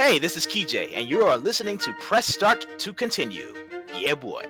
Hey, this is KJ, and you are listening to Press Start to Continue. Yeah, boy.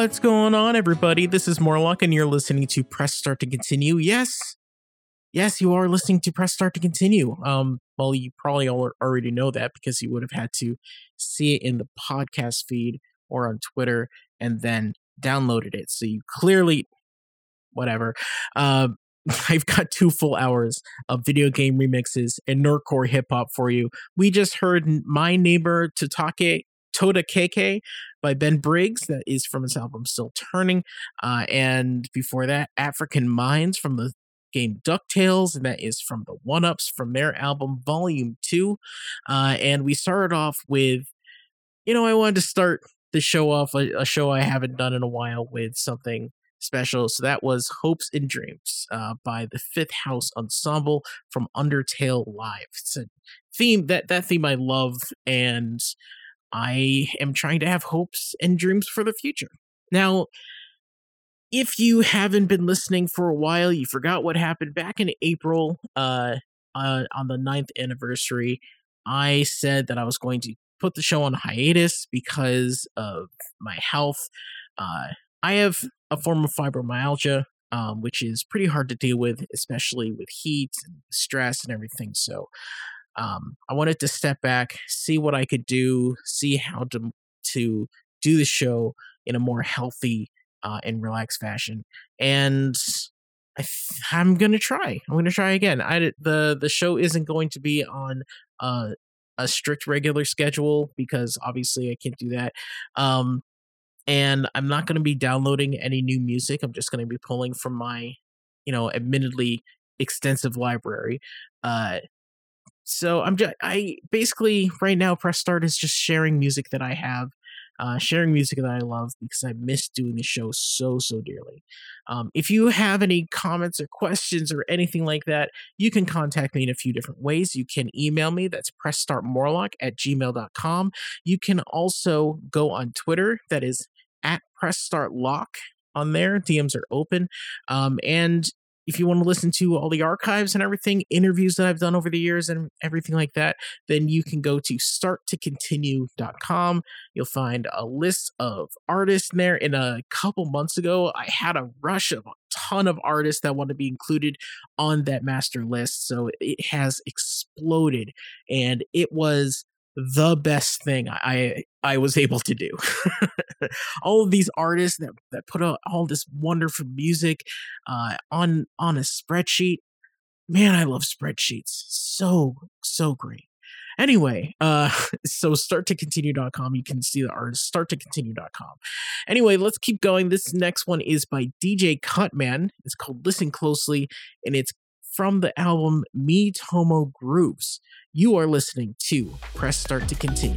What's going on, everybody? This is Morlock, and you're listening to Press Start to Continue. Yes, yes, you are listening to Press Start to Continue. Um, well, you probably already know that because you would have had to see it in the podcast feed or on Twitter and then downloaded it. So you clearly, whatever. Uh, I've got two full hours of video game remixes and nerdcore hip hop for you. We just heard My Neighbor Tatake Toda KK by Ben Briggs, that is from his album Still Turning. Uh, and before that, African Mines from the game DuckTales, and that is from the One Ups from their album Volume 2. Uh, and we started off with, you know, I wanted to start the show off, a, a show I haven't done in a while, with something special. So that was Hopes and Dreams uh, by the Fifth House Ensemble from Undertale Live. It's a theme that that theme I love, and I am trying to have hopes and dreams for the future. Now, if you haven't been listening for a while, you forgot what happened back in April uh, uh, on the ninth anniversary. I said that I was going to put the show on hiatus because of my health. Uh, I have a form of fibromyalgia, um, which is pretty hard to deal with, especially with heat and stress and everything. So um, I wanted to step back, see what I could do, see how to to do the show in a more healthy uh, and relaxed fashion, and I th- I'm gonna try. I'm gonna try again. I the the show isn't going to be on uh, a strict regular schedule because obviously I can't do that. Um, and I'm not going to be downloading any new music. I'm just going to be pulling from my, you know, admittedly extensive library. Uh, so I'm just I basically right now press start is just sharing music that I have, uh, sharing music that I love because I miss doing the show so so dearly. Um, if you have any comments or questions or anything like that, you can contact me in a few different ways. You can email me, that's pressstartmorlock at gmail.com. You can also go on Twitter, that is at pressstartlock on there. DMs are open. Um, and if you want to listen to all the archives and everything, interviews that I've done over the years and everything like that, then you can go to starttocontinue.com. You'll find a list of artists there. In a couple months ago, I had a rush of a ton of artists that want to be included on that master list. So it has exploded and it was the best thing I I was able to do. all of these artists that that put out all this wonderful music uh, on on a spreadsheet. Man, I love spreadsheets. So so great. Anyway, uh, so start to continue.com. You can see the artist start to continue.com. Anyway, let's keep going. This next one is by DJ Cutman. It's called Listen Closely, and it's from the album Me Tomo Grooves. You are listening to Press Start to Continue.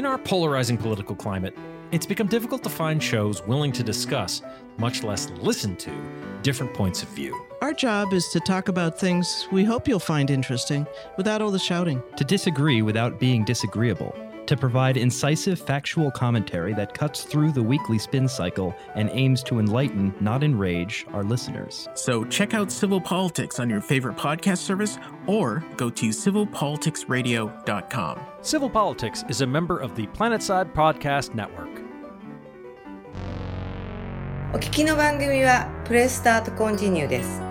In our polarizing political climate, it's become difficult to find shows willing to discuss, much less listen to, different points of view. Our job is to talk about things we hope you'll find interesting without all the shouting. To disagree without being disagreeable To provide incisive factual commentary that cuts through the weekly spin cycle and aims to enlighten, not enrage, our listeners. So check out Civil Politics on your favorite podcast service or go to civilpoliticsradio.com. Civil Politics is a member of the Planetside Podcast Network. お聞きの番組はプレススタートコンティニューです。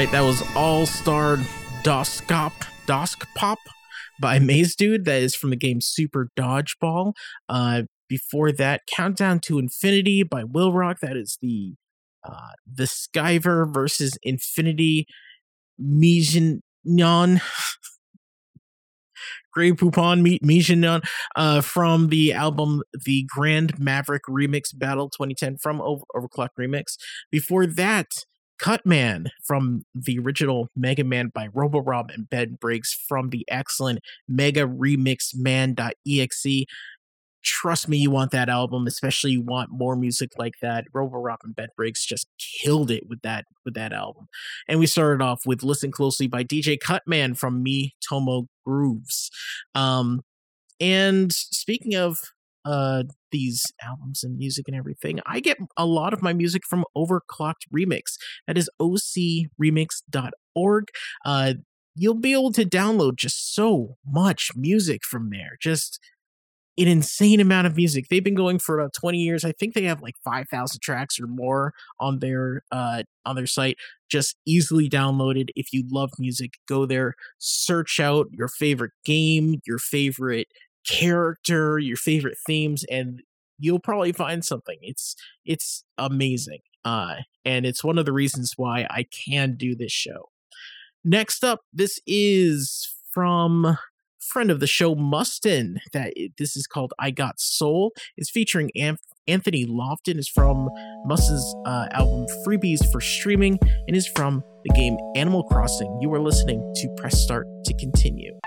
Right, that was All Star Doskop Dosk Pop by Maze Dude. That is from the game Super Dodgeball. Uh, before that, Countdown to Infinity by Will Rock. That is the uh, the Skyver versus Infinity Mijinion. Grey Poupon meet Mijinion uh, from the album The Grand Maverick Remix Battle 2010 from Over- Overclock Remix. Before that, Cutman from the original Mega Man by Roborob and Ben Briggs from the excellent Mega Remix Man.exe. Trust me, you want that album, especially you want more music like that. Roborob and Ben Briggs just killed it with that with that album. And we started off with Listen Closely by DJ Cutman from Me Tomo Grooves. Um and speaking of uh these albums and music and everything, I get a lot of my music from Overclocked Remix. That is ocremix.org. Uh you'll be able to download just so much music from there. Just an insane amount of music. They've been going for about 20 years. I think they have like 5,000 tracks or more on their uh on their site. Just easily downloaded. If you love music, go there, search out your favorite game, your favorite character, your favorite themes and you'll probably find something. It's it's amazing. Uh and it's one of the reasons why I can do this show. Next up, this is from friend of the show Mustin. That this is called "I Got Soul." It's featuring Anth- Anthony Lofton. is from Mustin's uh, album "Freebies for Streaming" and is from the game Animal Crossing. You are listening to Press Start to continue.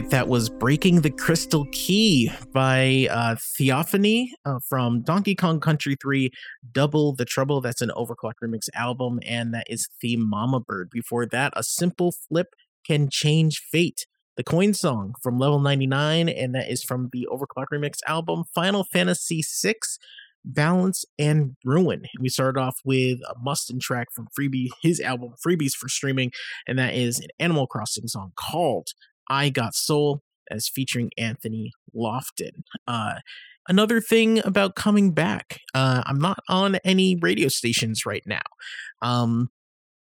Right, that was Breaking the Crystal Key by uh, Theophany uh, from Donkey Kong Country 3 Double the Trouble. That's an Overclock Remix album, and that is Theme Mama Bird. Before that, A Simple Flip Can Change Fate. The Coin Song from Level 99, and that is from the Overclock Remix album Final Fantasy VI Balance and Ruin. We started off with a Mustin track from Freebie, his album Freebies for streaming, and that is an Animal Crossing song called I Got Soul, as featuring Anthony Lofton. Uh, another thing about coming back, uh, I'm not on any radio stations right now. Um,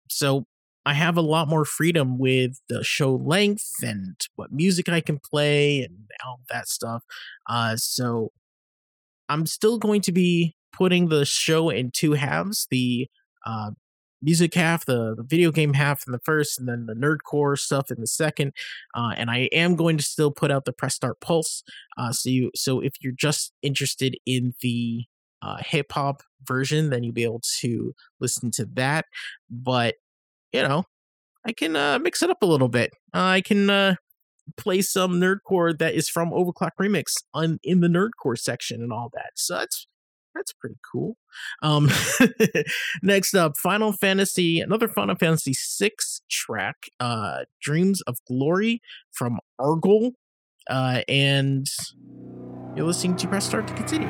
so I have a lot more freedom with the show length and what music I can play and all that stuff. Uh, so I'm still going to be putting the show in two halves the uh, music half, the, the video game half in the first, and then the nerdcore stuff in the second. Uh, and I am going to still put out the Press Start Pulse. Uh, so you, so if you're just interested in the uh, hip hop version, then you'll be able to listen to that. But you know, I can uh, mix it up a little bit. I can uh, play some nerdcore that is from Overclock Remix on in the nerdcore section and all that. So that's that's pretty cool. Um, next up, Final Fantasy, another Final Fantasy VI track, uh, Dreams of Glory from Argol. Uh, and you're listening to Press Start to continue.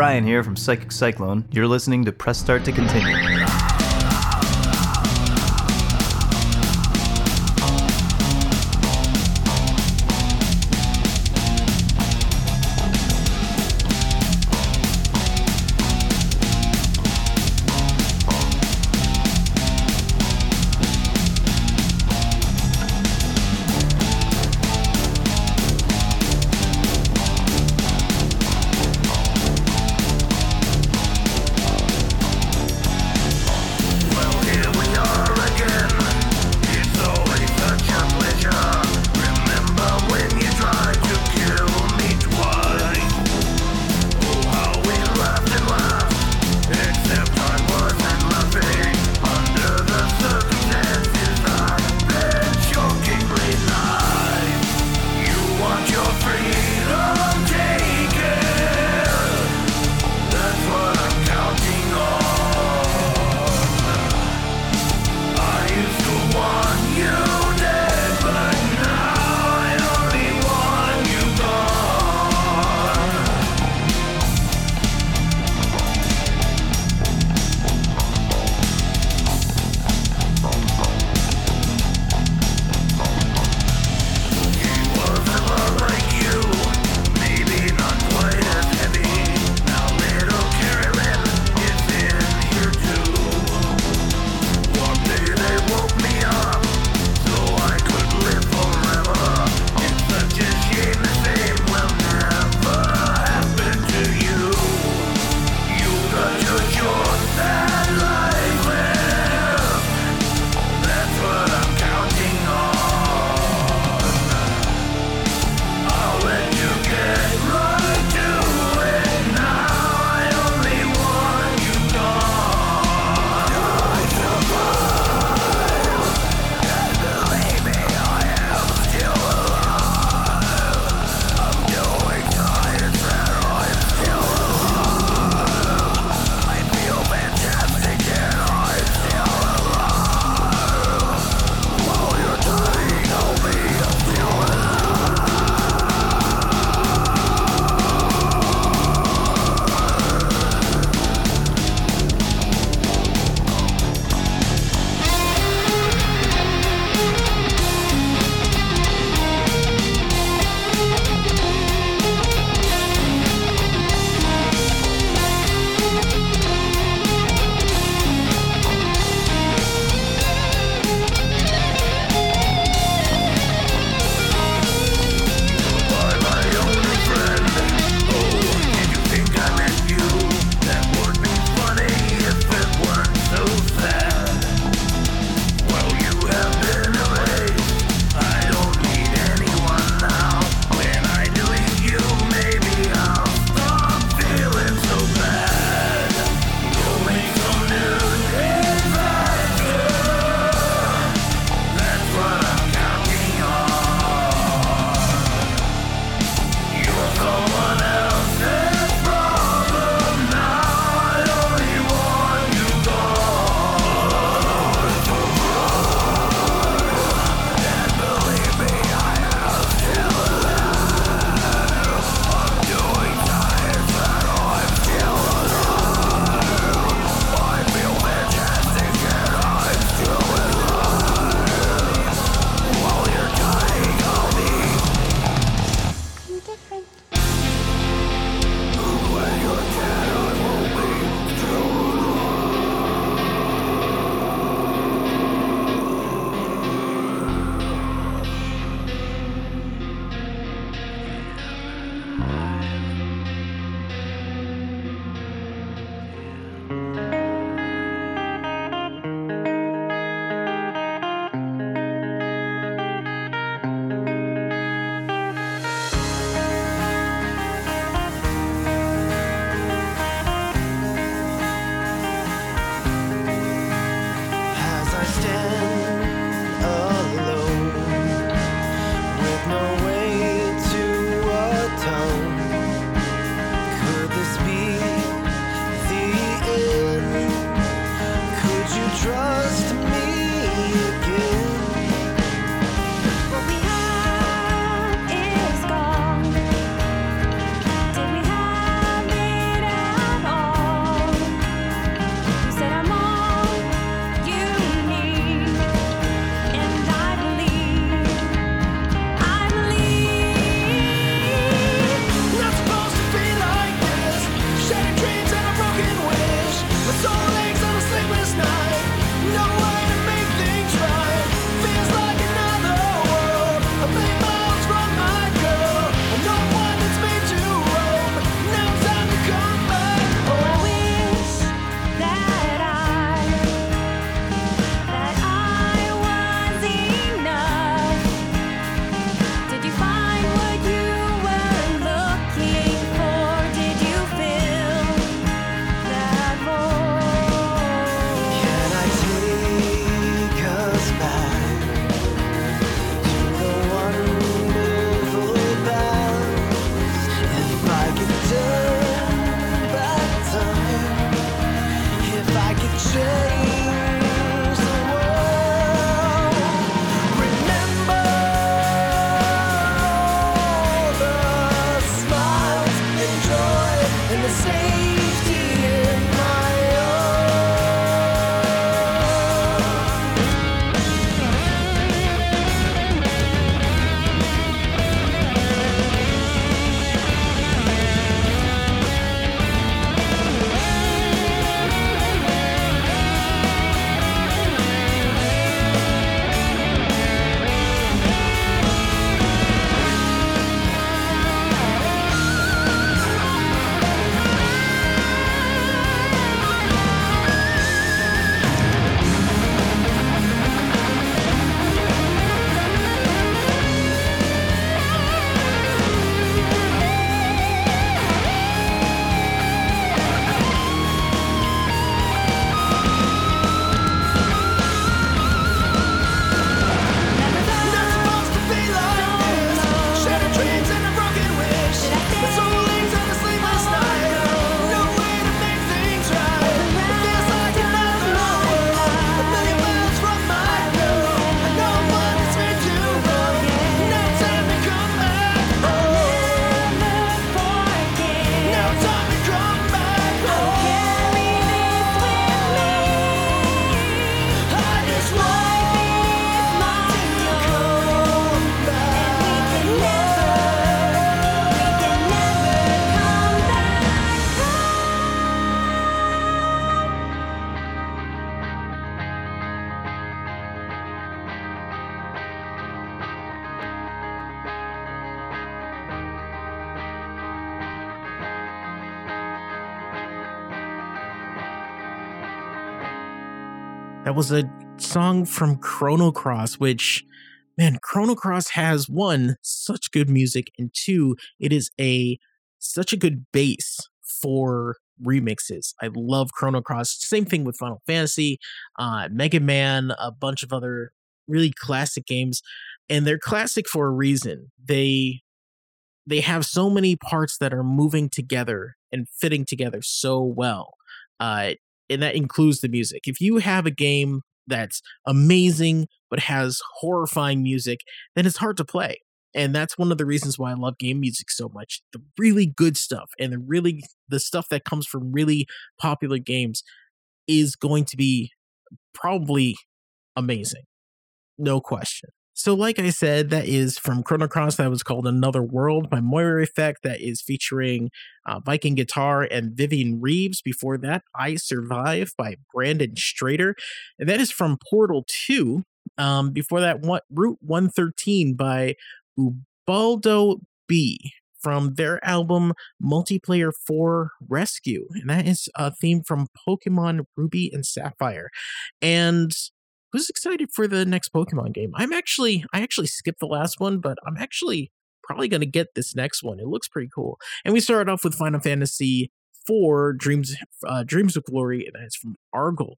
Brian here from Psychic Cyclone. You're listening to Press Start to Continue. Was a song from Chrono Cross, which, man, Chrono Cross has one, such good music, and two, it is a such a good base for remixes. I love Chrono Cross. Same thing with Final Fantasy, uh, Mega Man, a bunch of other really classic games, and they're classic for a reason. They they have so many parts that are moving together and fitting together so well. Uh, and that includes the music. If you have a game that's amazing but has horrifying music, then it's hard to play. And that's one of the reasons why I love game music so much. The really good stuff and the really the stuff that comes from really popular games is going to be probably amazing. No question. So, like I said, that is from Chrono Cross. That was called Another World by Moira Effect. That is featuring uh, Viking Guitar and Vivian Reeves. Before that, I Survive by Brandon Strader. And that is from Portal 2. Um, before that, one, Route 113 by Ubaldo B from their album Multiplayer 4 Rescue. And that is a theme from Pokemon Ruby and Sapphire. And who's excited for the next Pokemon game? I'm actually I actually skipped the last one, but I'm actually probably going to get this next one. It looks pretty cool. And we started off with Final Fantasy IV Dreams uh, Dreams of Glory, and that's from Argel.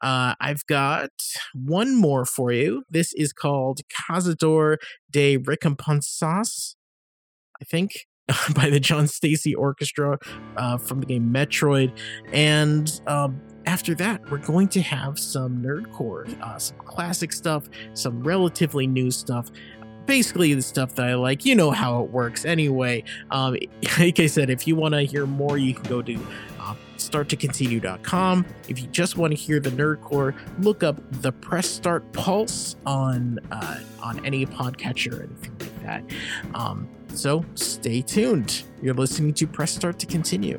Uh, I've got one more for you. This is called Cazador de Recompensas, I think. by the John Stacey Orchestra uh, from the game Metroid, and um, after that, we're going to have some nerdcore, uh, some classic stuff, some relatively new stuff. Basically, the stuff that I like. You know how it works anyway. Um, like I said, if you want to hear more, you can go to uh, starttocontinue.com. If you just want to hear the nerdcore, look up the Press Start Pulse on uh, on any podcatcher or anything like that. Um, so stay tuned. You're listening to Press Start to Continue.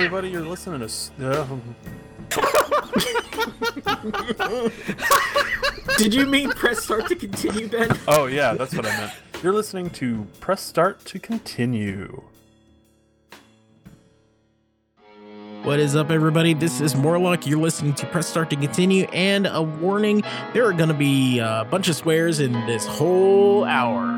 Everybody, you're listening to. s- Uh, Did you mean press start to continue, Ben? oh, yeah, that's what I meant. You're listening to Press Start to Continue. What is up, everybody? This is Morlock. You're listening to Press Start to Continue, and a warning there are going to be a bunch of swears in this whole hour.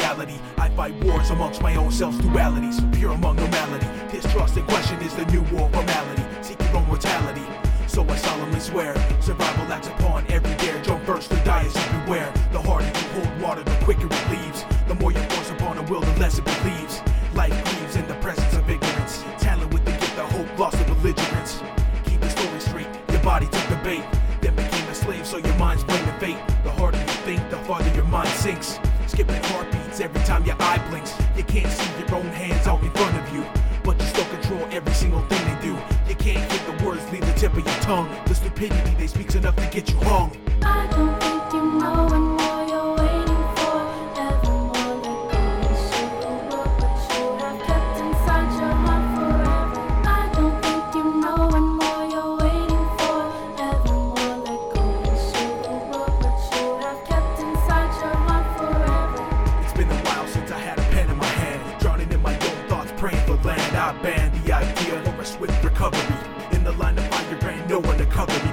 Reality. I fight wars amongst my own self's dualities. Pure among normality. Distrust and question is the new war formality. Seek your own mortality. So I solemnly swear, survival acts upon every dare. Jump first, the die is everywhere. The harder you hold water, the quicker it leaves. The more you force upon a will, the less it believes. Life grieves in the presence of ignorance. Talent with the gift of hope, lost to belligerence. Keep the story straight. Your body took the bait, then became a slave, so your mind's blaming fate. The harder you think, the farther your mind sinks. Skipping heartbeats every time your eye blinks. You can't see your own hands out in front of you, but you still control every single thing they do. You can't hear the words leave the tip of your tongue. The stupidity they speak's enough to get you hung. I don't think you know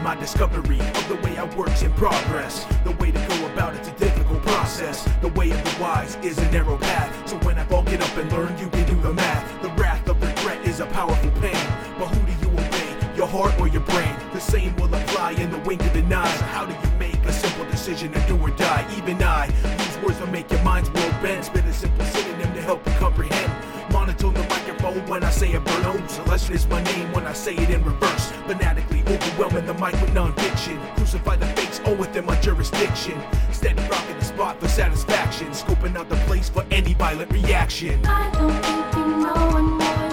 My discovery of the way I work's in progress. The way to go about it's a difficult process. The way of the wise is a narrow path. So when I fall, get up and learn, you can do the math. The wrath of regret is a powerful pain. But who do you obey? Your heart or your brain? The same will apply in the wink of the eye. So how do you make a simple decision to do or die? Even I use words to make your mind's world bend. Spit a simple synonym to help you comprehend. When I say it burn. Celestial is my name when I say it in reverse. Fanatically overwhelming the mic with non-fiction. Crucify the fakes all within my jurisdiction. Steady rocking the spot for satisfaction. Scoping out the place for any violent reaction. I don't think you know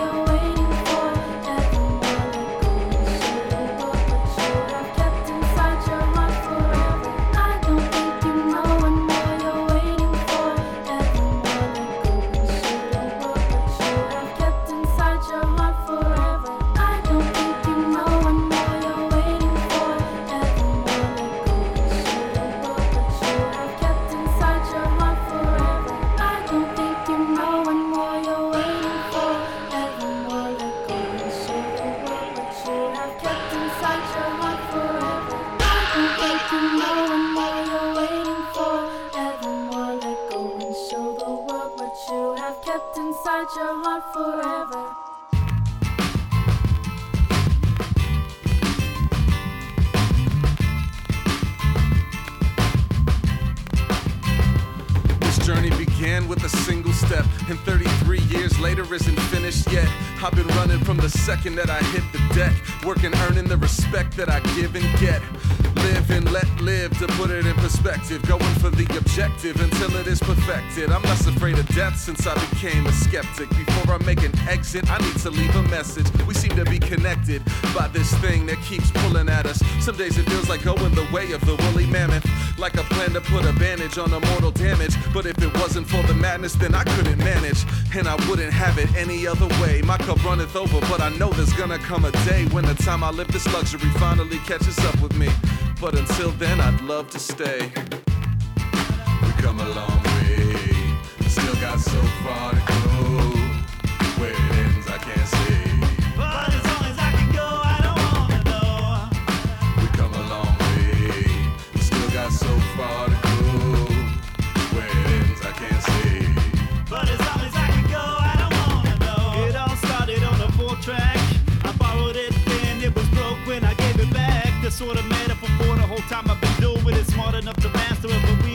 since I became a skeptic. Before I make an exit, I need to leave a message. We seem to be connected by this thing that keeps pulling at us. Some days it feels like going the way of the woolly mammoth, like a plan to put a bandage on a mortal damage. But if it wasn't for the madness, then I couldn't manage, and I wouldn't have it any other way. My cup runneth over, but I know there's gonna come a day when the time I live this luxury finally catches up with me. But until then, I'd love to stay. We come a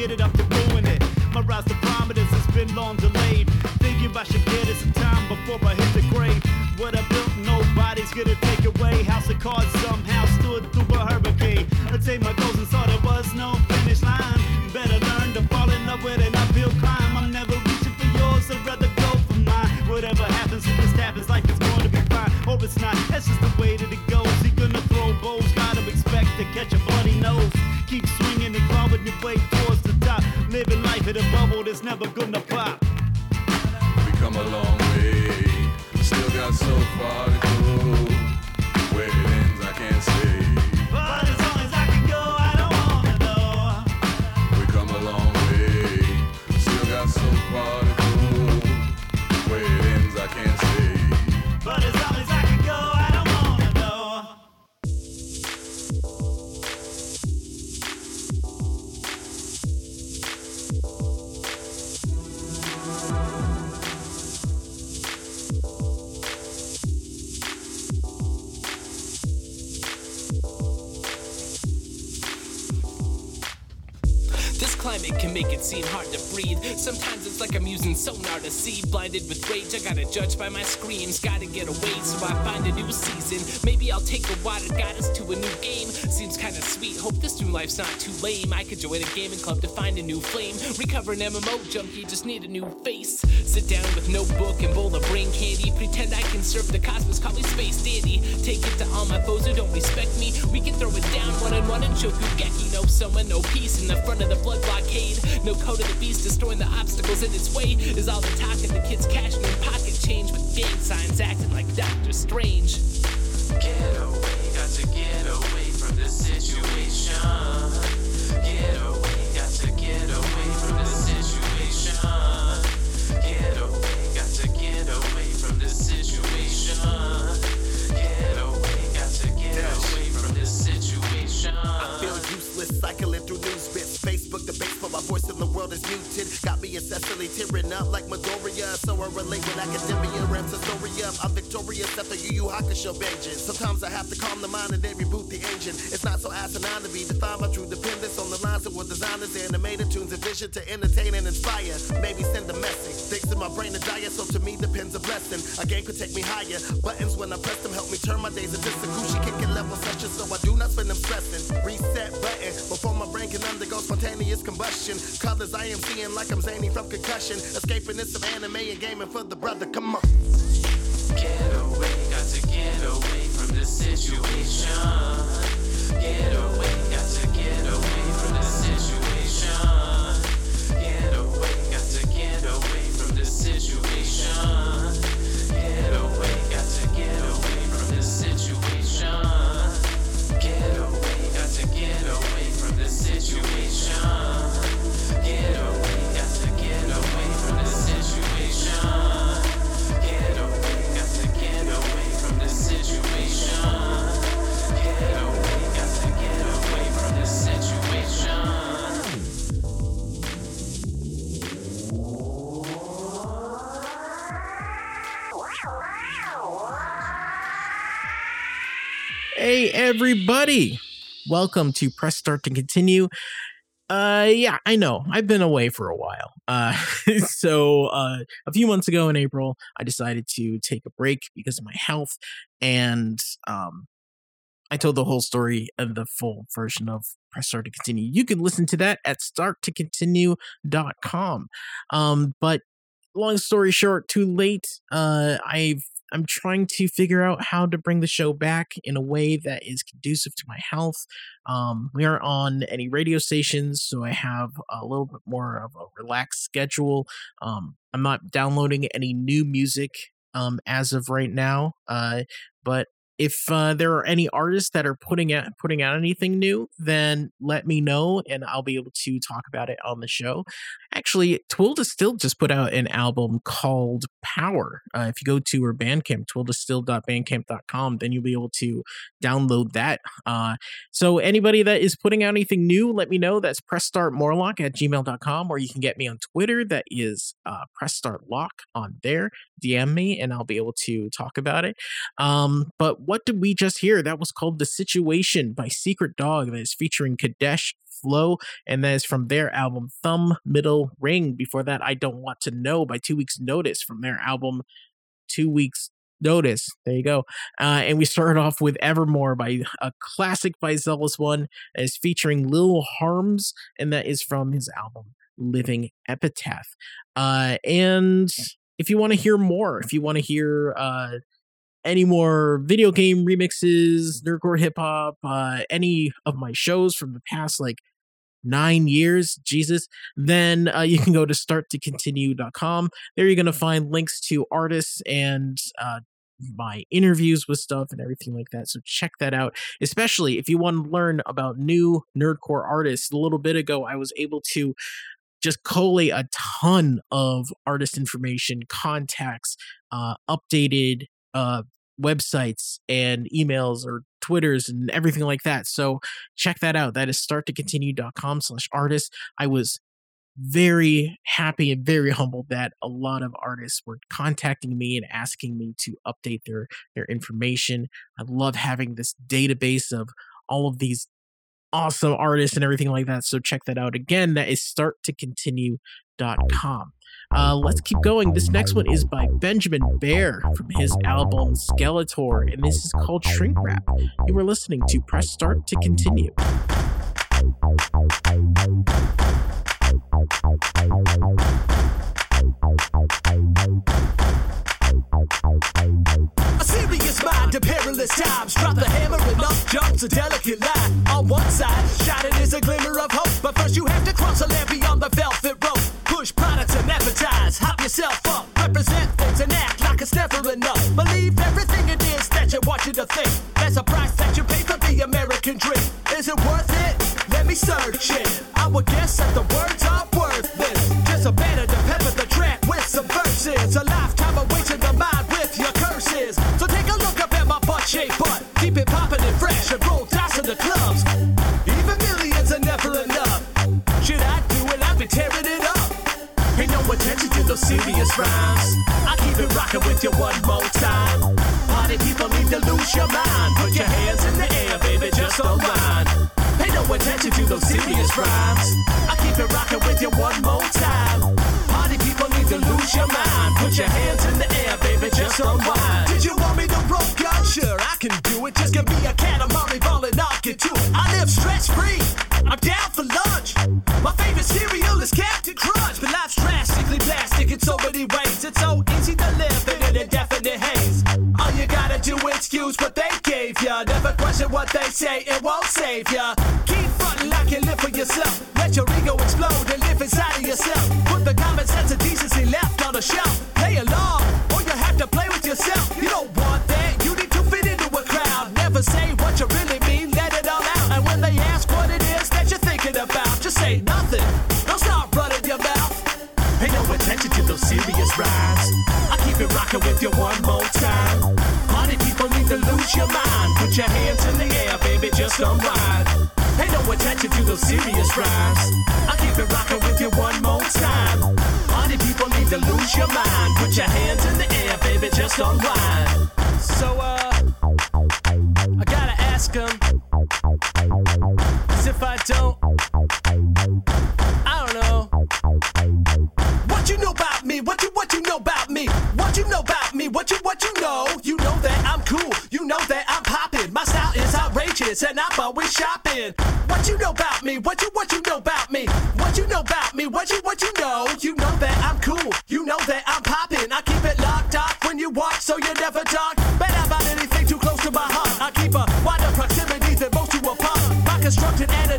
geared up to ruin it. My rise to prominence has been long delayed. Thinking I should get it some time before I hit the grave. What I built, nobody's gonna take away. House of cards somehow stood through a hurricane. I take my goals and saw there was no finish line. Better learn to fall in love with an uphill climb. I'm never reaching for yours, I'd rather go for mine. Whatever happens, if this happens, life is going to be fine. Hope it's not, that's just the way that it goes. He gonna throw bows, gotta expect to catch a bloody nose. Keep swinging and clawing your way towards the Living life in a bubble that's never gonna pop. We come a long way, still got so far to go. Make it seem hard to breathe. Sometimes like I'm using sonar to see. Blinded with rage, I gotta judge by my screams. Gotta get away, so I find a new season. Maybe I'll take the water goddess to a new game. Seems kinda sweet, hope this new life's not too lame. I could join a gaming club to find a new flame. Recover an MMO junkie, just need a new face. Sit down with notebook and bowl of brain candy. Pretend I can surf the cosmos, call me space dandy. Take it to all my foes who don't respect me. We can throw it down one on one and Shokugeki. No soma, no peace in the front of the blood blockade. No code of the beast, destroying the obstacles in its way. Is all the talk and the kids cashing in pocket change with gang signs acting like Doctor Strange. Get away, got to get away from this situation. Get away, my voice in the world is muted. Got me incessantly tearing up like Midoriya. So I relate with academia, up. I'm victorious after Yu Yu Hakusho vengeance. Sometimes I have to calm the mind and then reboot the engine. It's not so asinine to be defined by true dependence on the lines of what designers animated tunes and vision to entertain and inspire. Maybe send a message. Things in my brain are dire, so to me depends a blessing. A game could take me higher. Buttons when I press them help me turn my days into Sakushi kicking level sessions, so I do not spend them stressing. Reset button before my brain can undergo spontaneous combustion. Colors I am seeing like I'm zany from concussion. Escaping this of anime and gaming for the brother. Come on. Get away, got to get away from this situation. Get away, Everybody! Welcome to Press Start to Continue. Uh, yeah, I know. I've been away for a while. Uh, so uh, a few months ago in April, I decided to take a break because of my health, and um, I told the whole story of the full version of Press Start to Continue. You can listen to that at starttocontinue.com. Um, but long story short, too late. Uh, I've I'm trying to figure out how to bring the show back in a way that is conducive to my health. Um, we aren't on any radio stations, so I have a little bit more of a relaxed schedule. Um, I'm not downloading any new music um, as of right now, uh, but if uh, there are any artists that are putting out putting out anything new, then let me know, and I'll be able to talk about it on the show. Actually, Twilda Still just put out an album called Power. Uh, if you go to her Bandcamp, twildastill.bandcamp.com, then you'll be able to download that. Uh, so anybody that is putting out anything new, let me know. That's pressstartmorlock at gmail.com, or you can get me on Twitter. That is uh, pressstartlock on there. DM me, and I'll be able to talk about it. Um, but what did we just hear? That was called The Situation by Secret Dog, that is featuring Kadesh Flow, and that is from their album Thumb Middle Ring. Before that, I Don't Want to Know by Two Weeks Notice from their album Two Weeks Notice. There you go. Uh, and we started off with Evermore by a classic by Zealous One that is featuring Lil Harms, and that is from his album Living Epitaph. Uh, and if you want to hear more, if you want to hear uh, any more video game remixes, nerdcore hip hop, uh, any of my shows from the past like nine years, Jesus, then uh, you can go to starttocontinue.com. There you're going to find links to artists and uh, my interviews with stuff and everything like that. So check that out, especially if you want to learn about new nerdcore artists. A little bit ago, I was able to just collate a ton of artist information, contacts, uh, updated uh, websites and emails or Twitters and everything like that. So check that out. That is starttocontinue.com slash artist. I was very happy and very humbled that a lot of artists were contacting me and asking me to update their their information. I love having this database of all of these awesome artists and everything like that. So check that out. Again, that is starttocontinue.com. Uh, let's keep going. This next one is by Benjamin Bear from his album Skeletor, and this is called Shrink Wrap. You were listening to Press Start to Continue. A serious mind to perilous times. Drop the hammer and up jumps a delicate line. On one side, shining is a glimmer of hope. But first, you have to cross a beyond the velvet rope. Push products and advertise. Hop yourself up. Represent things and act like it's never enough. Believe everything it is that you want you to think. There's a price that you pay for the American dream. Is it worth it? Let me search it. I would guess that the words are worthless. Just a better to pepper the track with some verses. A lifetime of wasting the mind with your curses. So take a look up at my butt shaped serious rhymes. I keep it rocking with you one more time. Party people need to lose your mind. Put your hands in the air, baby, just unwind. Pay no attention to those serious rhymes. I keep it rocking with you one more time. Party people need to lose your mind. Put your hands in the air, baby, just unwind. Did you want me to roll ya? Sure, I can do it. Just give me a cat, I'm only balling, I'll get to it. I live stress free. I'm down for lunch. My favorite cereal is Captain Crunch. But life's in so many ways. It's so easy to live in an indefinite haze. All you gotta do is use what they gave ya. Never question what they say, it won't save ya. Keep frontin' like you live for yourself. Let your ego explode and live inside of yourself. Put the common sense and decency left on the shelf. Play along, rocking with you one more time. Party people need to lose your mind. Put your hands in the air, baby, just unwind. Pay no attention to those serious rhymes. I keep it rocking with you one more time. Party people need to lose your mind. Put your hands in the air, baby, just unwind. So, uh, I gotta ask them. Cause if I don't and I'm always shopping. What you know about me? What you what you know about me? What you know about me? What you what you know? You know that I'm cool. You know that I'm popping. I keep it locked up when you walk, so you never talk. Better about anything too close to my heart. I keep a wider proximity than most you apart. My constructed anonymity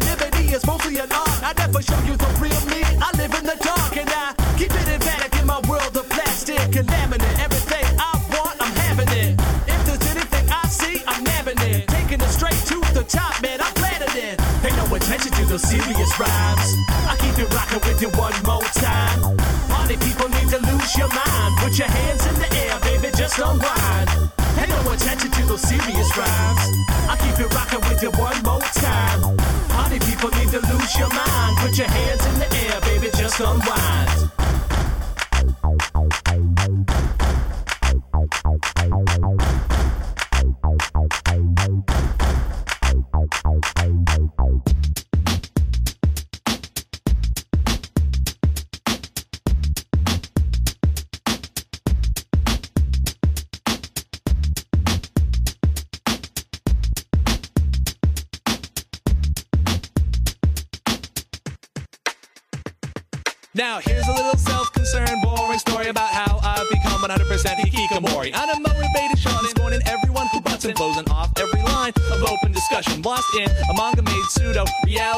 rhymes. I keep it rocking with you one more time. Party people need to lose your mind. Put your hands in the air, baby, just unwind. Pay no attention to those serious rhymes. I keep it rocking with you one more time. Party people need to lose your mind. Put your hands in the air, baby, just unwind.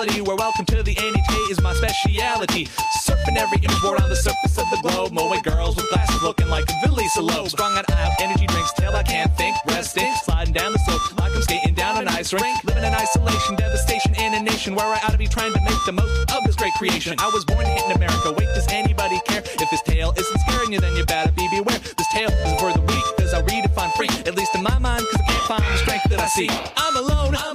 Pseudo-reality where welcome to the NHK is my speciality. Surfing every board on the surface of the globe. Moe girls with glasses looking like Villisa Loeb. Strung out out energy drinks till I can't think. Resting, sliding down the slope like I'm skating down an ice rink. Living in isolation, devastation in a nation where I ought to be trying to make the most of this great creation. I was born in America. Wait, does anybody care? If this tale isn't scaring you, then you better be beware. This tale is for the weak, cause I redefine free. At least in my mind, cause I can't find the strength that I see. I'm alone. I'm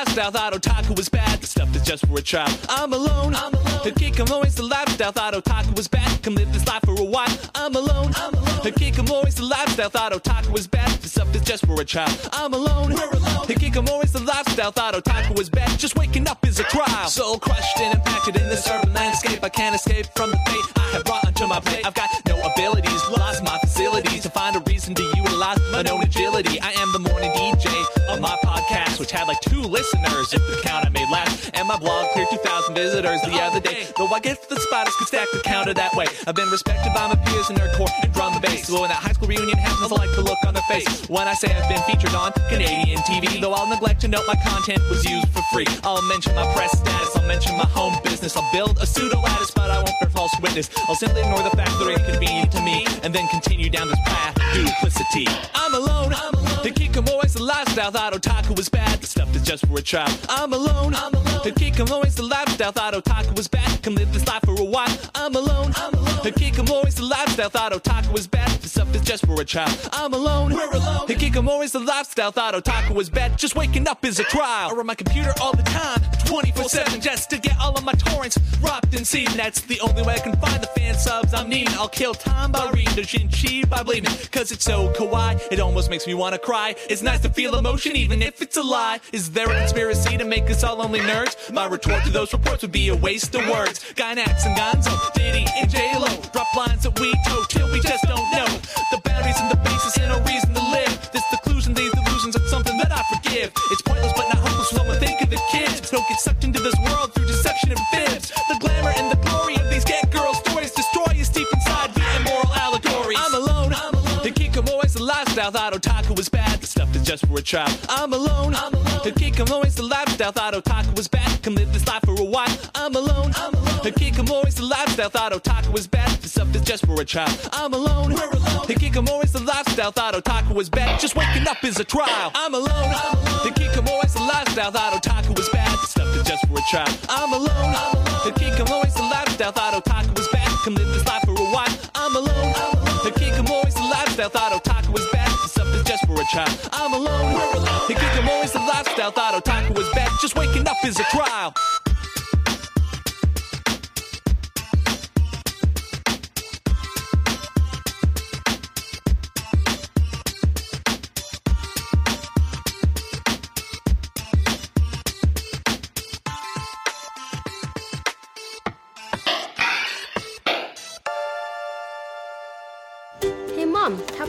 lifestyle. Thought otaku was bad. The stuff is just for a child. I'm alone. I'm alone. Hikikomori is the lifestyle. Thought otaku was bad. Come live this life for a while. I'm alone. I'm alone. Hikikomori is the lifestyle. Thought otaku was bad. The stuff is just for a child. I'm alone. We're alone. Hikikomori is the lifestyle. Thought otaku was bad. Just waking up is a trial. Soul crushed and impacted in this urban landscape. I can't escape from the fate I have brought onto my plate. I've got no abilities, lost my facilities to find a reason to utilize my known agility. I am the morning DJ of my which had like two listeners if the count I made last. And my blog cleared 2,000 visitors the other day. Though I guess the spotters could stack the counter that way. I've been respected by my peers in nerdcore and drum and bass. So when that high school reunion happens, I like the look on their face. When I say I've been featured on Canadian TV, though I'll neglect to note my content was used for free. I'll mention my press status, I'll mention my home business, I'll build a pseudo lattice, but I won't bear false witness. I'll simply ignore the fact that are inconvenient to me, and then continue down this path duplicity. I'm alone. Lifestyle. Thought otaku was bad. The stuff is just for a child. I'm alone. I'm alone. Hikikomori is the lifestyle. Thought otaku was bad. Come live this life for a while. I'm alone. I'm alone. Hikikomori is the lifestyle. Thought otaku was bad. The stuff is just for a child. I'm alone. We're alone. Hikikomori is the lifestyle. Thought otaku was bad. Just waking up is a trial. Or on my computer all the time, 24/7, just to get all of my torrents seed. And that's the only way I can find the fan subs I'm needing. I'll kill time by reading the Jinchi by bleeding. Cause it's so kawaii, it almost makes me wanna cry. It's nice to feel emotion, even if it's a lie. Is there a conspiracy to make us all only nerds? My retort to those reports would be a waste of words. Gainax and Gonzo, oh, Diddy and J-Lo drop lines that we toe till we just don't know. The boundaries and the basis and no reason to live. This seclusion, these illusions, it's something that I forgive. It's pointless but not hopeless, someone think of the kids. Don't get sucked into this world through deception and fibs. The glamour and the glory of these get girl stories destroy us deep inside the immoral allegories. I'm alone. I'm alone. Hikikomori is the lifestyle. Thought otaku was bad. The stuff is just for a child. I'm alone. I'm alone. Hikikomori is the lifestyle. Thought otaku was bad. Come live this life for a while. I'm alone. I'm alone. The is the lifestyle. Thought otaku was bad. The stuff is just for a child. I'm alone. We're alone. Hikikomori is the lifestyle. Thought otaku was bad. Just waking up is a trial. I'm alone. I'm alone. Hikikomori is the lifestyle. Thought otaku was bad. The stuff is just for a child. I'm alone. I'm alone. Hikikomori is the lifestyle. Thought otaku was bad. Come live this life for a while. I'm alone. I'm alone. Hikikomori is the lifestyle. Thought otaku was bad. The stuff is just for a child. I'm alone. We're alone. Hikikomori is the lifestyle. Thought otaku was bad. Just waking up is a trial.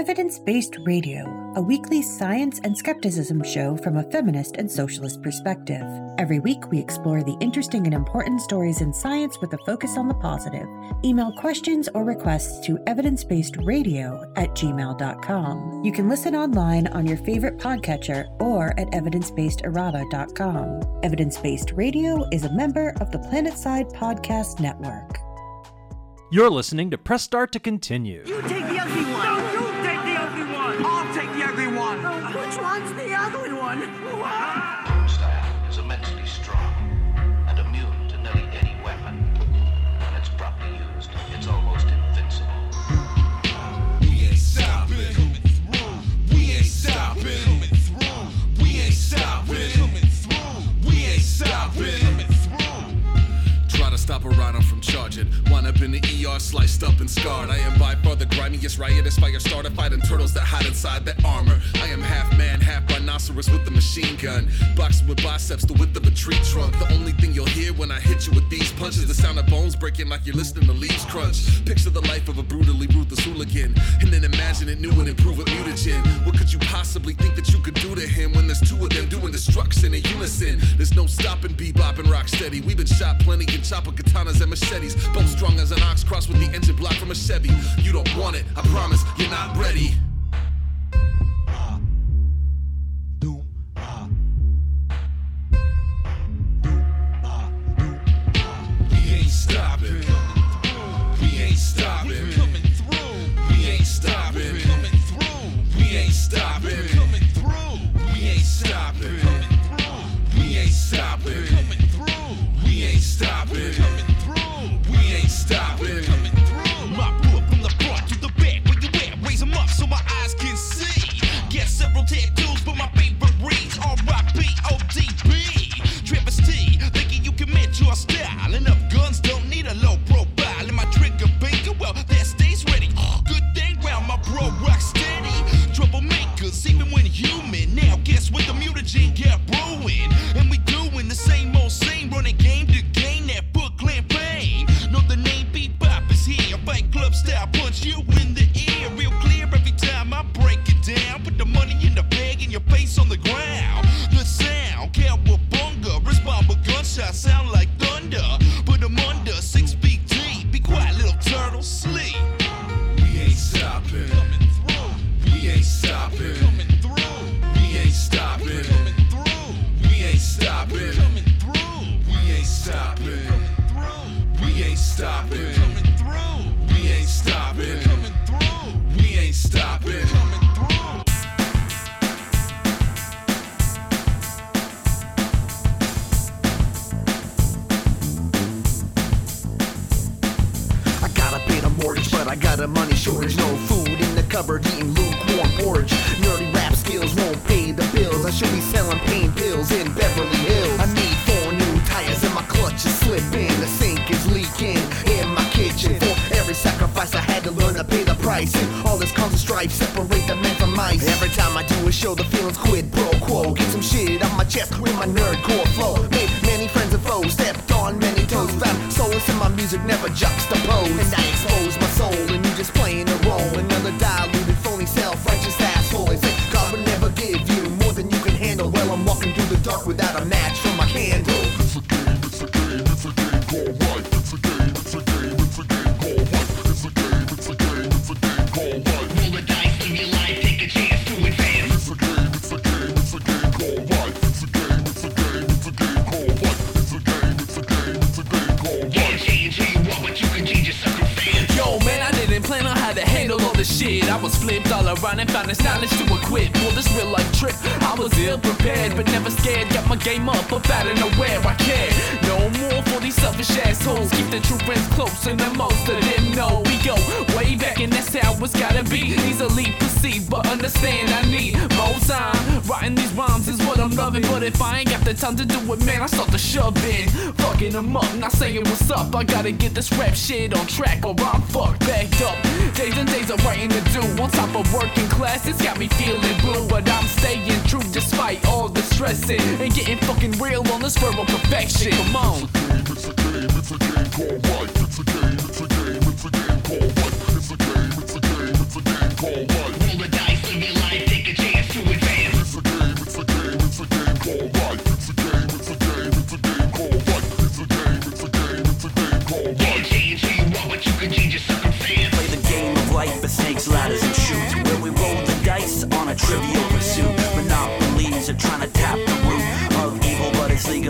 Evidence Based Radio, a weekly science and skepticism show from a feminist and socialist perspective. Every week, we explore the interesting and important stories in science with a focus on the positive. Email questions or requests to evidencebasedradio at gmail.com. You can listen online on your favorite podcatcher or at evidencebasedradio.com. Evidence Based Radio is a member of the Planetside Podcast Network. You're listening to Press Start to Continue. You take the ugly one. No, stop around, I'm sergeant. Wound up in the ER, sliced up and scarred. I am by far the grimiest, riotous fire starter, fighting turtles that hide inside the armor. I am half man, half rhinoceros with a machine gun. Boxing with biceps, the width of a tree trunk. The only thing you'll hear when I hit you with these punches, the sound of bones breaking like you're listening to leaves crunch. Picture the life of a brutally ruthless hooligan, and then imagine it new and improved with mutagen. What could you possibly think that you could do to him when there's two of them doing destruction in unison? There's no stopping Bebop and Rocksteady. We've been shot plenty and chopper katanas and machetes. Both strong as an ox crossed with the engine block from a Chevy. You don't want it, I promise, you're not ready.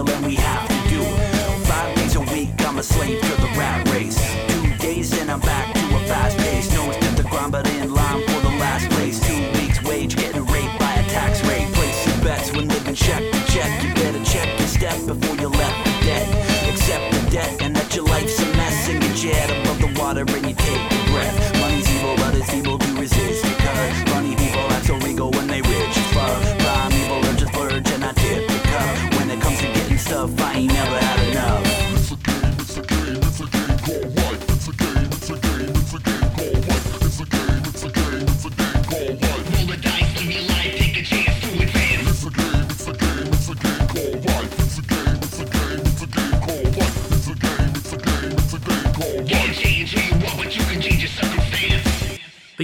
real and we have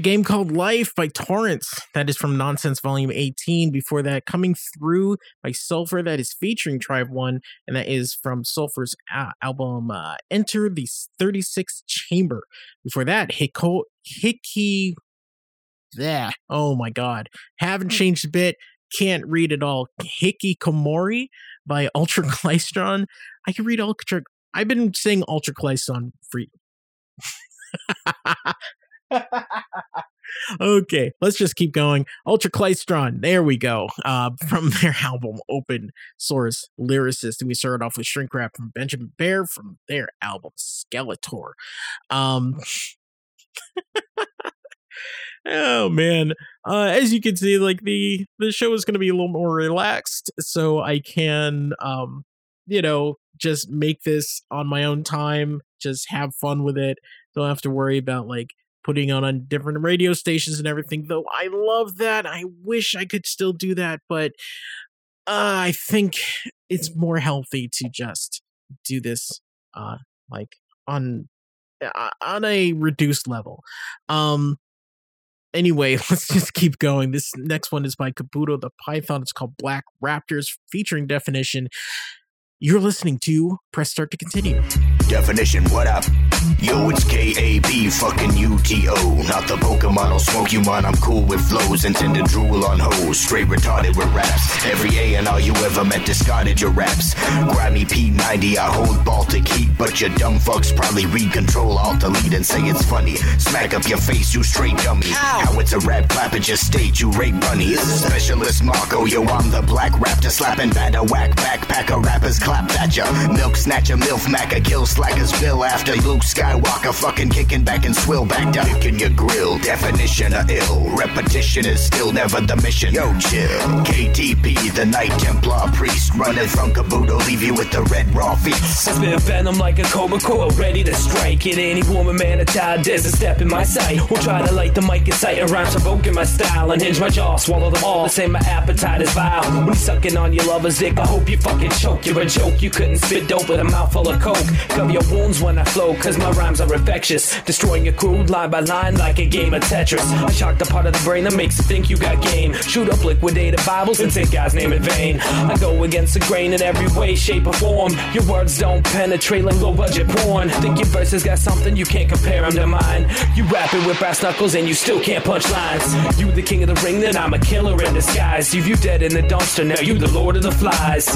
game called Life by Torrance. That is from Nonsense Volume 18. Before that, Coming Through by Sulfur. That is featuring Tribe One, and that is from Sulfur's uh, album uh, Enter the 36th Chamber. Before that, Hiko, Hiki. Yeah. Oh my God. Haven't changed a bit. Can't read it all. Hikikomori by Ultra Klystron. I can read Ultra. I've been saying Ultra Klystron for okay, let's just keep going. Ultra Klystron, there we go. Uh, from their album Open Source Lyricist. And we started off with Shrink Wrap from Benjamin Bear from their album Skeletor. Um, oh man. Uh, as you can see, like the the show is gonna be a little more relaxed, so I can um, you know, just make this on my own time, just have fun with it. Don't have to worry about like putting on on different radio stations and everything. Though I love that. I wish I could still do that, but uh, I think it's more healthy to just do this uh like on uh, on a reduced level. Um anyway, let's just keep going. This next one is by Kabuto the Python. It's called Black Raptors featuring definition. You're listening to Press Start to Continue. Definition, what up? Yo, it's K-A-B, fucking U-T-O. Not the Pokemon, I'll smoke you man. I'm cool with flows, intended drool on hoes. Straight retarded with raps. Every A and all you ever met discarded your raps. Grammy P90, I hold Baltic heat, but your dumb fucks probably read Control Alt Delete and say it's funny. Smack up your face, you straight dummy. How it's a rap clap at your state, you rape bunnies. Specialist Marco, yo, I'm the black raptor slapping batter whack backpacker rappers clap at ya. Milk snatcher, milf macker, kill slackers bill after Luke Skywalker fucking kicking back and swill back down in your grill. Definition of ill, repetition is still never the mission. Yo, chill. KTP, the Knight Templar priest, running from Kabuto, leave you with the red raw feet. I spit venom like a cobra coil, ready to strike. Hit any woman, man, a child dares to step in my sight. Or try to light the mic, incite a rhyme, provoking my style. Unhinge my jaw, swallow them all. The same, my appetite is vile. When you sucking on your lover's dick, I hope you fucking choke. You're a joke, you couldn't spit dope with a mouthful of coke. Cover your wounds when I flow, cause my rhymes are infectious. Destroying your crew line by line like a game of Tetris. I shock the part of the brain that makes you think you got game. Shoot up liquidated Bibles and take God's name in vain. I go against the grain in every way, shape, or form. Your words don't penetrate like low budget porn. Think your verses got something you can't compare them to mine. You rapping with brass knuckles and you still can't punch lines. You the king of the ring, then I'm a killer in disguise. You you dead in the dumpster, now you the lord of the flies.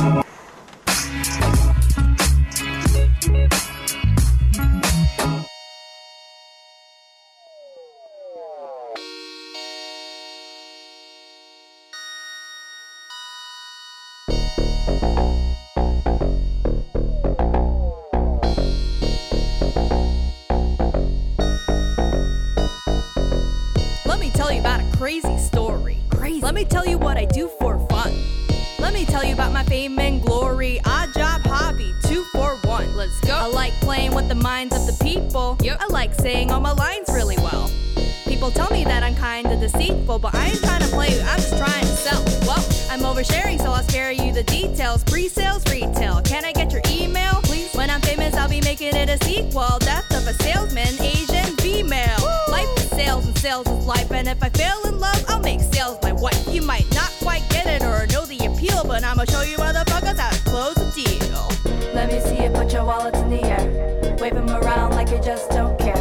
Crazy story. Crazy. Let me tell you what I do for fun. Let me tell you about my fame and glory. Odd job hobby, two for one. Let's go. I like playing with the minds of the people. I like saying all my lines really well. People tell me that I'm kinda deceitful, but I ain't trying to play you, I'm just trying to sell. Well, I'm oversharing, so I'll spare you the details. Pre sales, retail. Can I get your email? Please. When I'm famous, I'll be making it a sequel. Death of a salesman, Asian female. Life is sales, sales is life. And if I fail in love, I'll make sales my wife. You might not quite get it or know the appeal, but I'ma show you motherfuckers how to close a deal. Let me see you put your wallets in the air. Wave them around like you just don't care.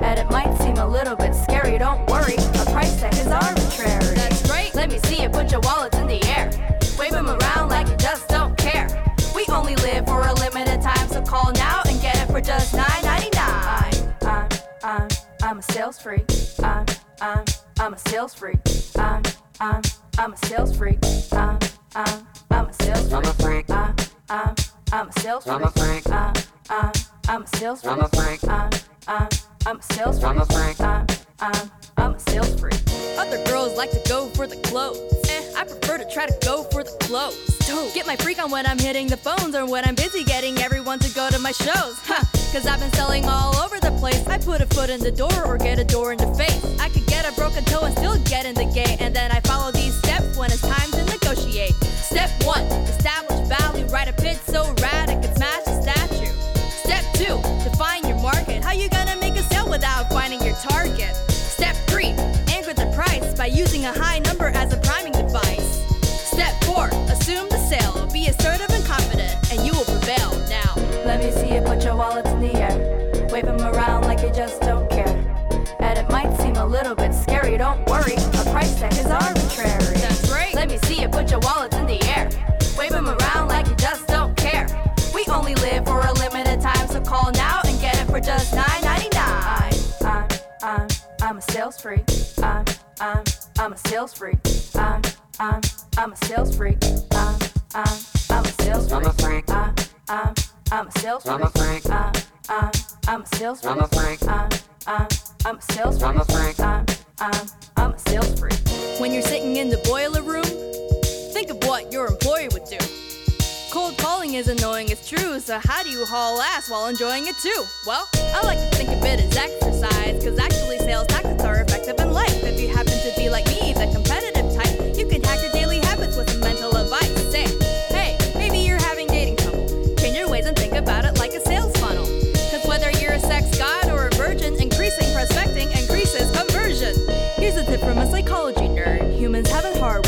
And it might seem a little bit scary, don't worry. A price tag is arbitrary. That's right. Let me see you put your wallets sales freak. I'm, I'm, I'm a sales freak. I'm, I'm, I'm a sales freak. I'm, I'm, I'm a sales freak. I'm a freak. I'm, I'm, I'm a sales freak. I'm a freak. I'm, I'm, I'm a sales freak. I'm a freak. I'm, I'm, I'm a sales freak. I'm a freak. I'm, I'm, I'm a sales freak. Other girls like to go for the clothes. Eh, I prefer to try to go for the clothes. Dope. Get my freak on when I'm hitting the phones or when I'm busy getting everyone to go to my shows. Huh, cause I've been selling all over the place. I put a foot in the door or get a door in the face. I could get a broken toe and still get in the gate. And then I follow these steps when it's time to negotiate. Step one, establish value. Write a pitch so without finding your target? Step 3 Anchor the price by using a high number as a priming device. Step 4 Assume the sale. Be assertive and confident, and you will prevail. Now, Let me see you put your wallets in the air. Wave them around like you just don't care. And it might seem a little bit scary, don't worry. A price tag is arbitrary. That's right. Let me see you put your wallets in the air. Wave them around like you just don't care. We only live for a limited time, so call now and get it for just $9.99. I'm, I'm, I'm a sales freak. I'm, I'm, I'm a sales freak. I'm, I'm, I'm a sales freak. I'm, I'm, I'm a sales freak. I'm a freak. I'm, I'm, I'm a sales freak. I'm a freak. I'm, I'm, I'm a sales freak. I'm a freak. I'm, I'm, I'm a sales freak. I'm a freak. I'm, I'm, I'm a sales freak. when you're sitting in the boiler room, think of what your employer would do. Is annoying, it's true, so how do you haul ass while enjoying it too? Well, I like to think of it as exercise, cause actually sales tactics are effective in life. If you happen to be like me, the competitive type, you can hack your daily habits with some mental advice. Say, hey, maybe you're having dating trouble. Change your ways and think about it like a sales funnel. Cause whether you're a sex god or a virgin, increasing prospecting increases conversion. Here's a tip from a psychology nerd. Humans have a hardwired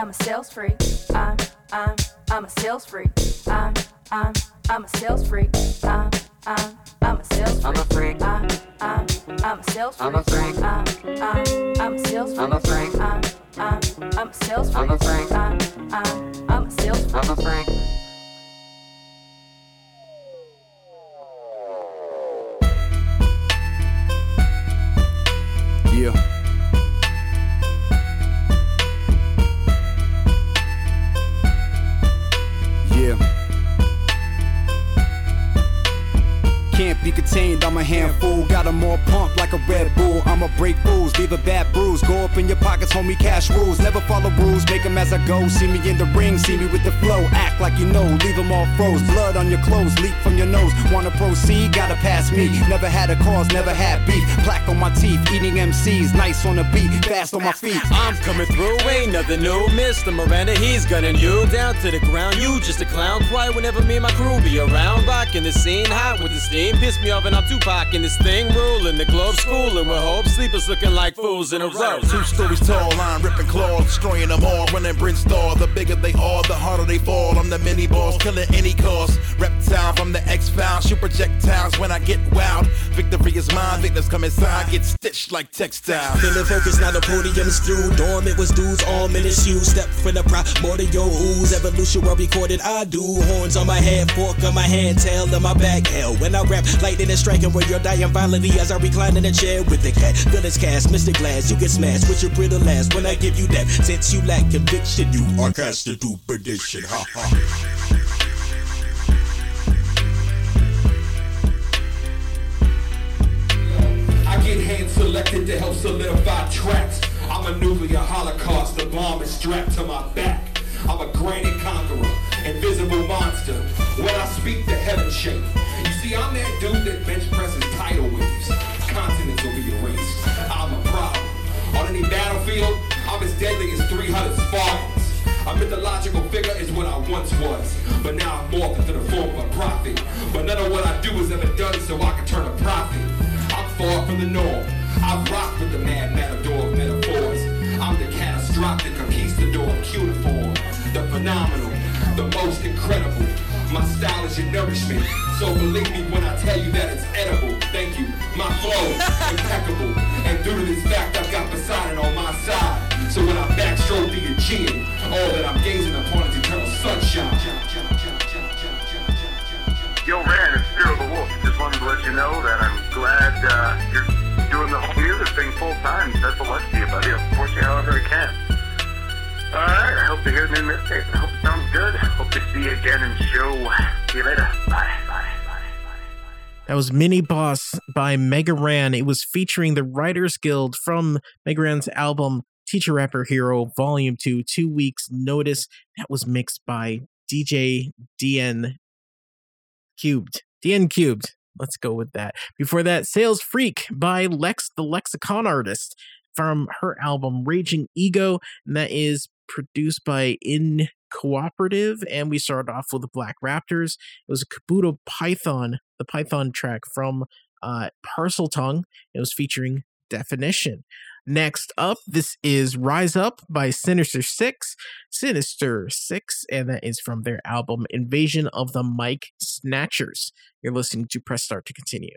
I'm, a sales freak. I'm, I'm, I'm a sales freak. I'm, I'm, I'm a sales freak. I'm, I'm, I'm a sales freak. I'm a freak. I'm, I'm, I'm a sales freak. I'm a freak. I'm, I'm, I'm a sales freak. I'm a freak. I'm, I'm, I'm a sales freak. I'm a freak. I'm, I'm, I'm a sales freak. I'm a freak. A handful. Got 'em all pumped like a Red Bull. I'ma break rules, leave a bad bruise. Go up in your pockets, homie, cash rules. Never follow rules, make 'em as I go. See me in the ring, see me with the flow. Act like you know, leave 'em all froze. Blood on your clothes, leak from your nose. Wanna proceed, gotta pass me. Never had a cause, never had beef. Plaque on my teeth, eating MCs. Nice on the beat, fast on my feet. I'm coming through, ain't nothing new. Mr. Miranda, he's gunning you down to the ground. You just a clown, quiet whenever me and my crew be around. Rocking the scene, hot with the steam. Piss me off and I'm Tupac in this thing. Ruling the globe, schooling with hope. Sleepers looking like fools in a row. Two stories tall, line ripping claws, destroying them all, running Brent Star. The bigger they are, the harder they fall. I'm the mini boss, killing any cause. Reptile from the X Files, shoot projectiles when I get wild. Victory is mine, victims come inside, get stitched like textiles. Feeling focused, now the podium's through. Dormant was dudes, all in his shoes. Step for the pride, more than your ooze. Evolution well recorded, I do. Horns on my head, fork on my hand, tail on my back. Hell, when I rap, lightning is striking where you're dying violently as I recline in a chair with the cat. Villains cast, Mr. Glass, you get smashed with your brittle ass when I give you that. Since you lack conviction, you are cast into perdition. Ha ha. I get hand selected to help solidify tracks. I'm a nuclear holocaust, the bomb is strapped to my back. I'm a granite conqueror, invisible monster. When I speak, the heavens shake. You see, I'm that dude that bench presses tidal waves. Continents will be Battlefield, I'm as deadly as 300 Spartans. A mythological figure is what I once was, but now I'm morphed into the form of a prophet. But none of what I do is ever done so I can turn a profit. I'm far from the norm. I rock with the mad matador of metaphors. I'm the catastrophic conquistador of cuneiform. The phenomenal, the most incredible. My style is your nourishment. So believe me when I tell you that it's edible. Thank you. My flow, impeccable. And due to this fact, I've got Poseidon on my side. So when I backstroke through your chin, all that I'm gazing upon is eternal sunshine. Yo, man, it's Cyril the Wolf. Just wanted to let you know that I'm glad uh, you're doing the whole music thing best of luck to you, buddy. I'll support you however I can. All right. I hope to hear new music. I hope it sounds good. Hope to see you again in show. See you later. Bye. Bye. That was Mini Boss by Mega Ran. It was featuring the Writers Guild from Mega Ran's album Teacher Rapper Hero Volume 2, Two Weeks Notice. That was mixed by DJ DN Cubed. DN Cubed. Let's go with that. Before that, Sales Freak by Lex the Lexicon Artist from her album Raging Ego. And that is produced by In Cooperative. And we started off with the Black Raptors. It was a Kabuto Python, the Python track from uh, Parcel Tongue. It was featuring Definition. Next up, this is Rise Up by Sinister Six. Sinister Six, and that is from their album Invasion of the Mic Snatchers. You're listening to Press Start to continue.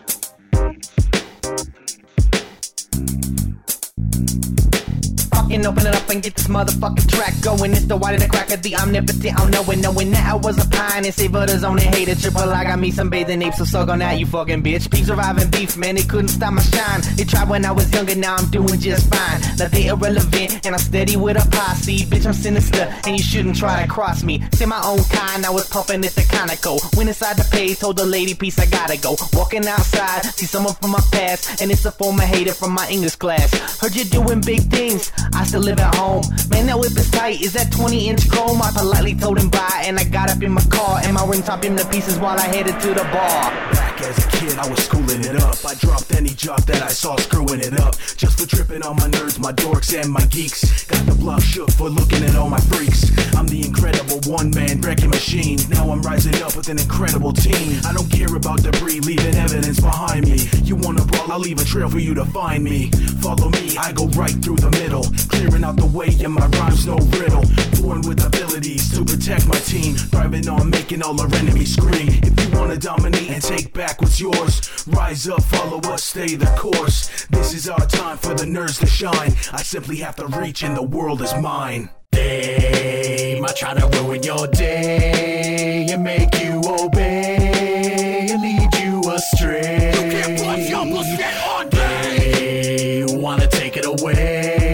Fucking open it up and get this motherfucking track going. It's the white of the crack of the omnipotent. I'm knowing, knowing that I was a pine and savor the zone and hated triple. I got me some bathing apes, so suck on that, you fucking bitch. Peeps surviving beef, man, they couldn't stop my shine. They tried when I was younger, now I'm doing just fine. Now they irrelevant, and I'm steady with a posse. Bitch, I'm sinister, and you shouldn't try to cross me. Say my own kind, I was pumping at the Conoco. Went inside the page, told the lady, peace, I gotta go. Walking outside, see someone from my past, and it's a former hater from my English class. Heard you doing big things, still live at home. Man, that whip is tight, is that 20 inch chrome? I politely told him bye, and I got up in my car, and my ring top him to pieces while I headed to the bar. As a kid, I was schooling it up. I dropped any job that I saw screwing it up. Just for tripping on my nerds, my dorks, and my geeks. Got the block shook for looking at all my freaks. I'm the incredible one man wrecking machine. Now I'm rising up with an incredible team. I don't care about debris, leaving evidence behind me. You wanna brawl, I'll leave a trail for you to find me. Follow me, I go right through the middle. Clearing out the way, and my rhymes no riddle. Born with abilities to protect my team. Thriving on making all our enemies scream. If you wanna dominate and take back what's yours, rise up, follow us, stay the course. This is our time for the nerds to shine. I simply have to reach, and the world is mine. They might try to ruin your day and make you obey and lead you astray. You can't your bullshit on They wanna take it away,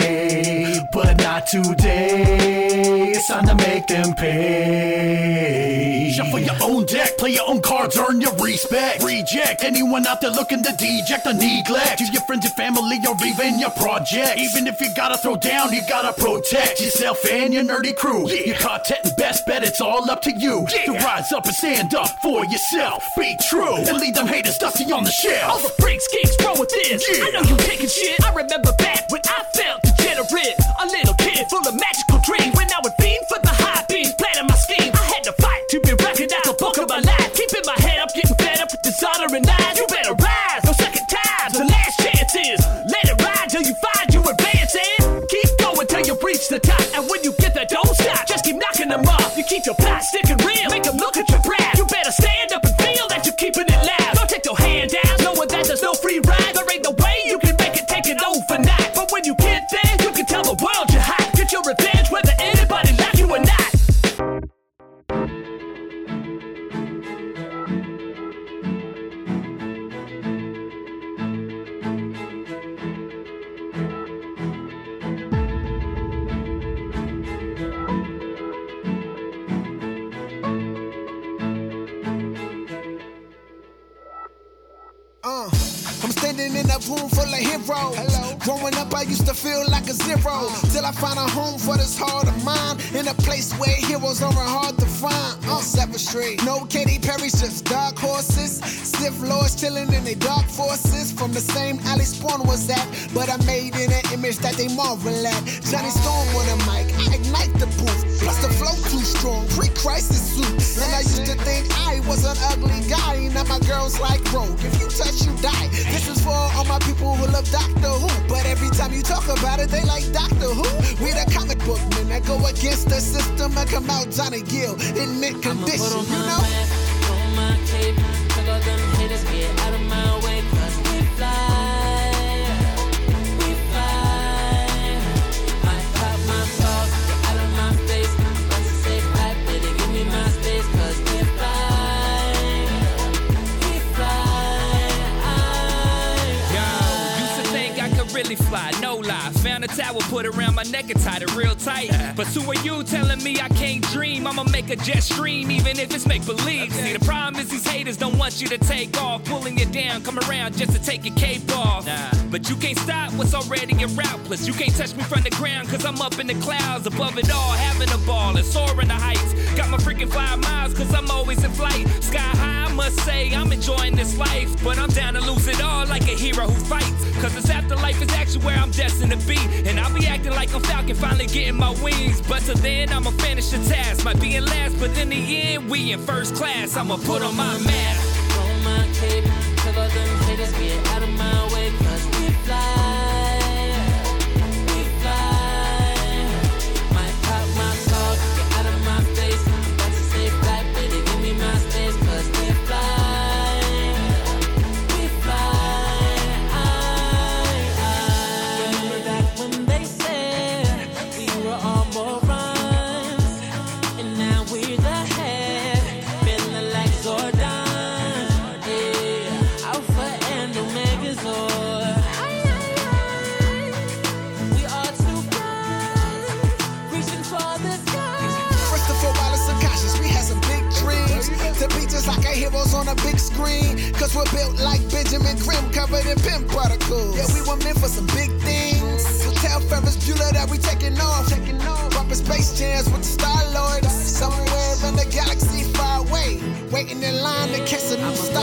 not today. It's time to make them pay. Shuffle your own deck, play your own cards, earn your respect. Reject anyone out there looking to deject or neglect. To your friends and family or even your project. Even if you gotta throw down, you gotta protect yourself and your nerdy crew. Yeah. Your content and best bet, it's all up to you. Yeah. To rise up and stand up for yourself. Be true and leave them haters dusty on the shelf. All the freaks, geeks, roll with this. I know you taking shit. I remember back when I felt degenerate. A little full of magical dreams. When I would fiend for the high beams, planning my scheme. I had to fight to be recognized. The book of my life. Keeping my head up, getting fed up with dishonor and lies. You better rise. No second times. The last chances. Let it ride till you find you advancing. Keep going till you reach the top. And when you get there, don't stop. Just keep knocking them off. You keep your plot sticking already your route. Plus, you can't touch me from the ground, cause I'm up in the clouds, above it all, having a ball and soaring the heights. Got my freaking five miles, cause I'm always in flight. Sky high, I must say, I'm enjoying this life. But I'm down to lose it all like a hero who fights. Cause this afterlife is actually where I'm destined to be. And I'll be acting like I'm Falcon, finally getting my wings. But till then, I'ma finish the task. Might be in last, but in the end, we in first class. I'ma put on my mask. On my cape, Covered in particles. Yeah, we were meant for some big things. So tell Ferris Bueller that we taking off. Bumping space jams with the Star Lord. Somewhere in the galaxy far away. Waiting in line to catch a new Star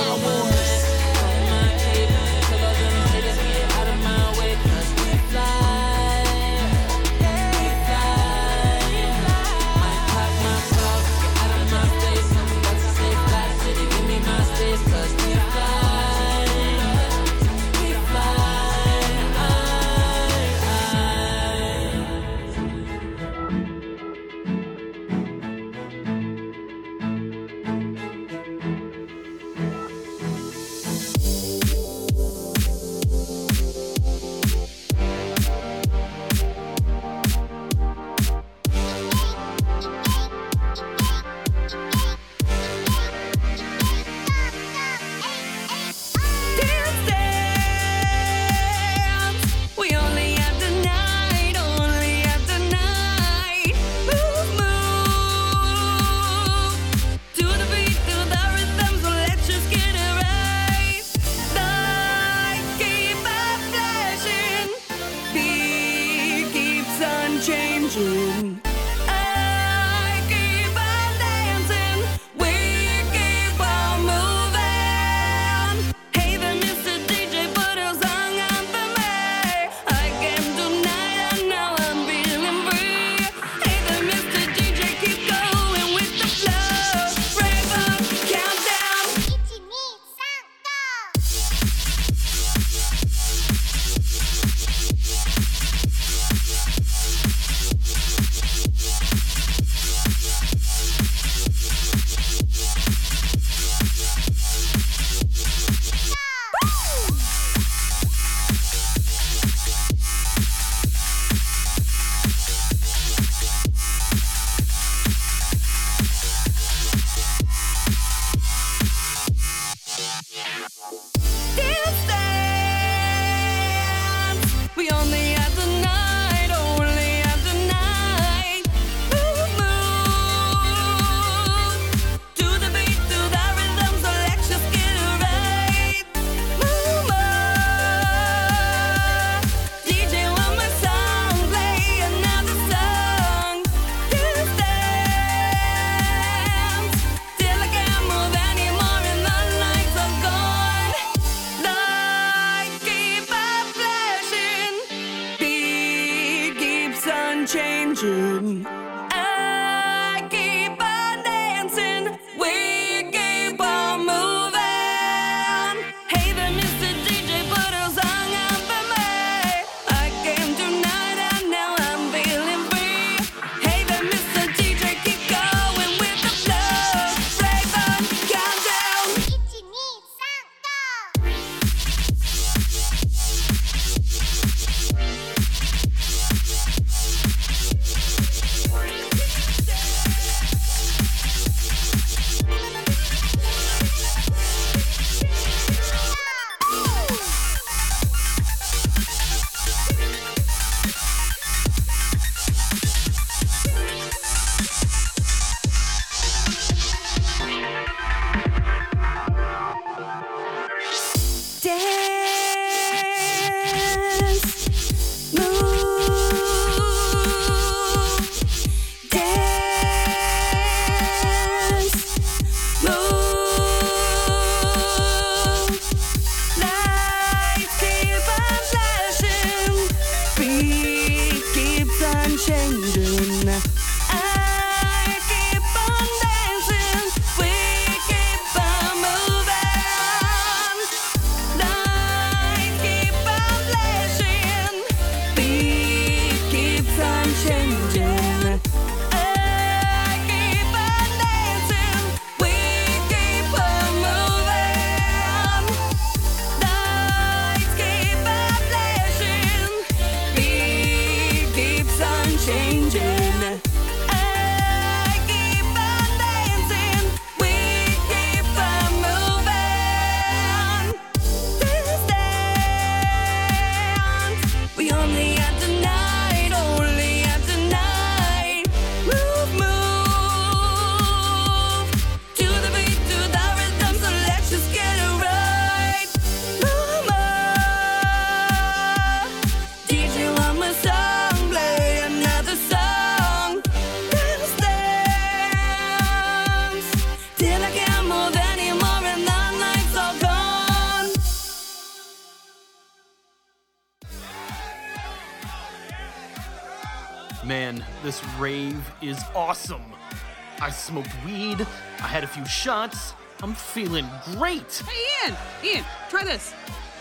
few shots, I'm feeling great. Hey, Ian! Ian, try this.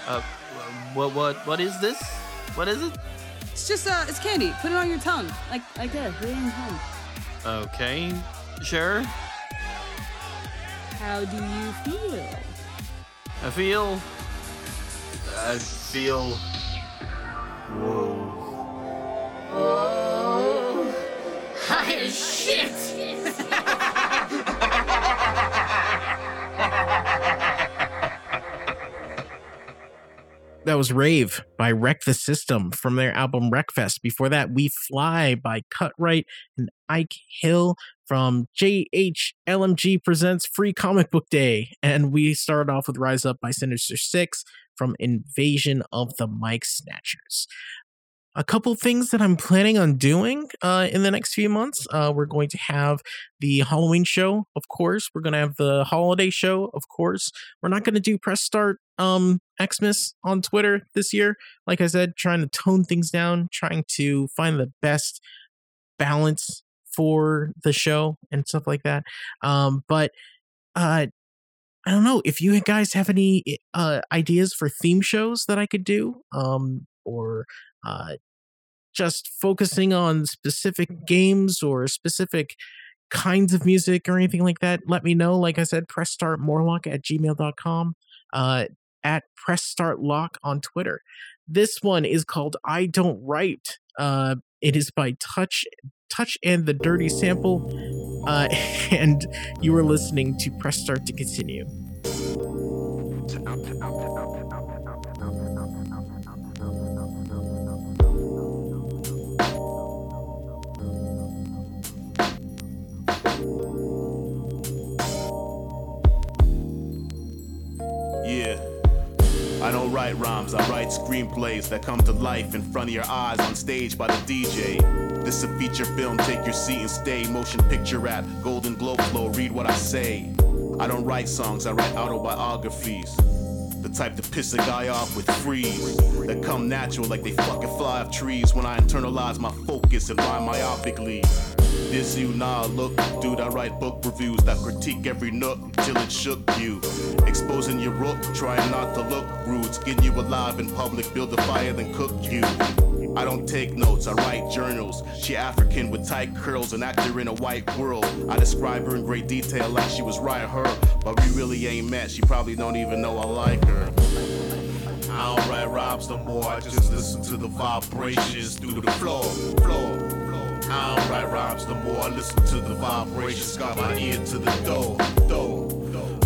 Uh, what, what, what is this? What is it? It's just, uh, it's candy. Put it on your tongue. Like, like this. Put it on your tongue. Okay, sure. How do you feel? I feel. I feel. Whoa. Oh, high as shit. That was Rave by Wreck the System from their album Wreckfest. Before that, We Fly by Cutright and Ike Hill from JHLMG Presents Free Comic Book Day. And we started off with Rise Up by Sinister Six from Invasion of the Mic Snatchers. A couple things that I'm planning on doing uh, in the next few months. Uh, we're going to have the Halloween show, of course. We're going to have the holiday show, of course. We're not going to do press start um Xmas on Twitter this year. Like I said, trying to tone things down, trying to find the best balance for the show and stuff like that. Um, but uh I don't know if you guys have any uh ideas for theme shows that I could do, um, or uh just focusing on specific games or specific kinds of music or anything like that, let me know. Like I said, press start morlock at gmail.com, uh, at press start lock on Twitter. This one is called I Don't Write. Uh, it is by Touch Touch and the Dirty Sample. Uh, and you are listening to Press Start to continue. I don't write rhymes, I write screenplays that come to life in front of your eyes on stage by the DJ. This is a feature film, take your seat and stay. Motion picture rap, Golden Globe flow, read what I say. I don't write songs, I write autobiographies. The type to piss a guy off with freeze. That come natural like they fucking fly off trees when I internalize my focus and rhyme myopically. This you nah look, dude. I write book reviews that critique every nook till it shook you. Exposing your rook, trying not to look rude, skin you alive in public, build a fire, then cook you. I don't take notes, I write journals. She African with tight curls, an actor in a white world. I describe her in great detail like she was right her, but we really ain't met. She probably don't even know I like her. I don't write rhymes no more, I just listen to the vibrations through the floor, floor, floor. I don't write rhymes no more, I listen to the vibrations, got my ear to the door, door.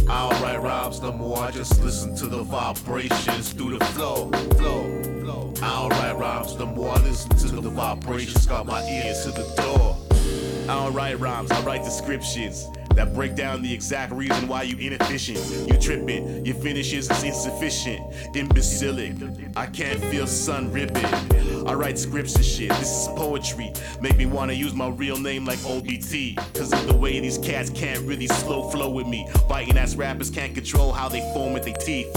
I don't write rhymes no more, I just listen to the vibrations through the flow, flow. I don't write rhymes no more, I listen to the vibrations, got my ear to the door. I don't write rhymes, I write descriptions that break down the exact reason why you inefficient. You tripping, your finishes is insufficient, imbecilic. I can't feel sun ribbon. I write scripts and shit, this is poetry. Make me wanna use my real name like OBT. Cause of the way these cats can't really slow flow with me. Biting ass rappers can't control how they foam with their teeth.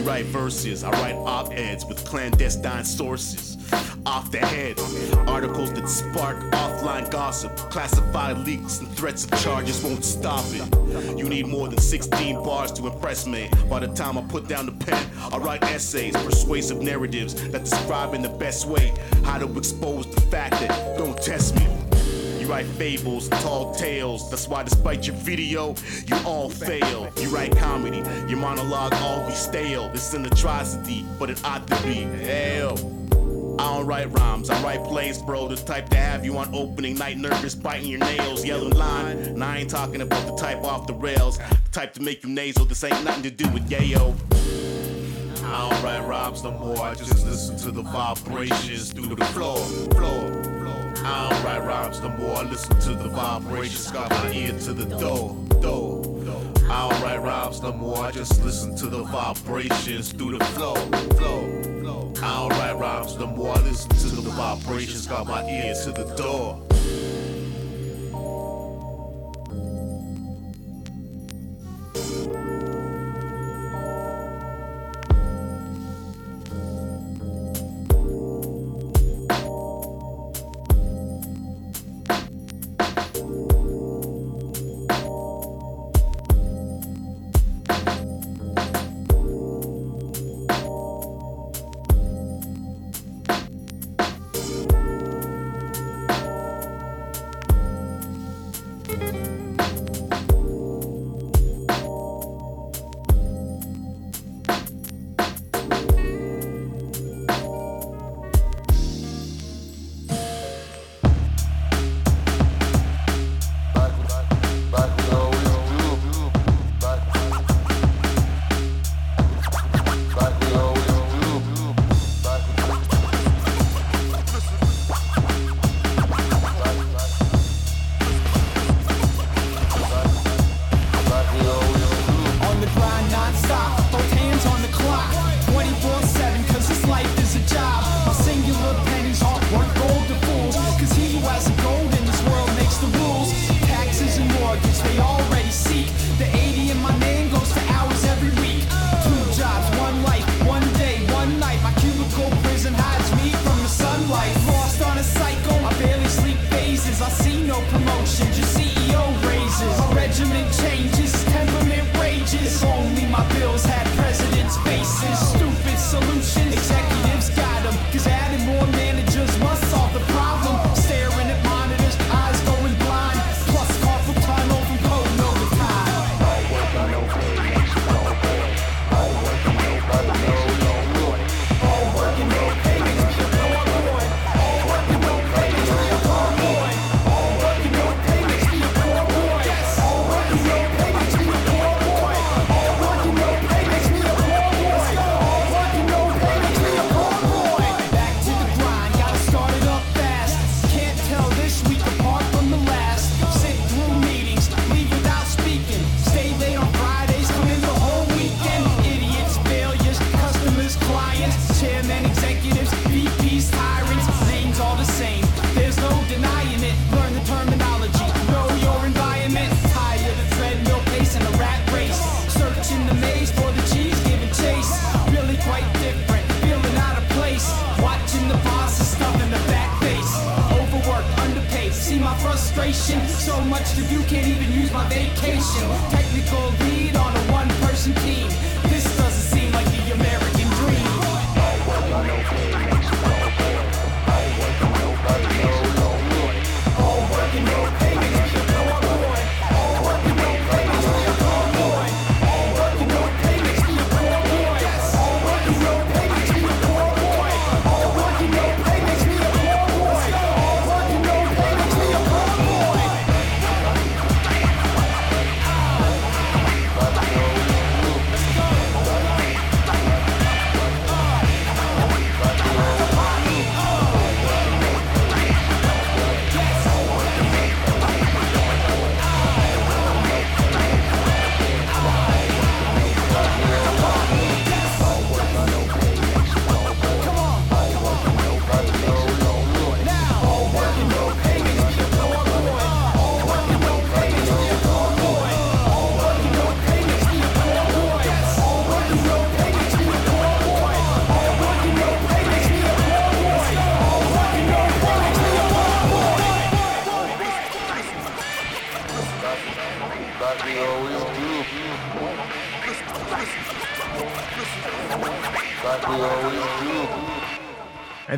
You write verses, I write op eds with clandestine sources. Off the head, articles that spark offline gossip, classified leaks and threats of charges won't stop it. You need more than 16 bars to impress me. By the time I put down the pen, I write essays, persuasive narratives that describe in the best way how to expose the fact that don't test me. Write fables, tall tales. That's why, despite your video, you all fail. You write comedy, your monologue be stale. It's an atrocity, but it ought to be. Hell. I don't write rhymes, I write plays, bro. The type to have you on opening night nervous, biting your nails, yelling line. And I ain't talking about the type off the rails, the type to make you nasal. This ain't nothing to do with yayo. I don't write rhymes no more, I just listen to the vibrations through the floor, floor. I don't write rhymes no more, I listen to the vibrations, got my ear to the door, door. I don't write rhymes no more, I just listen to the vibrations through the flow, flow. I don't write rhymes no more, I listen to the vibrations, got my ear to the door.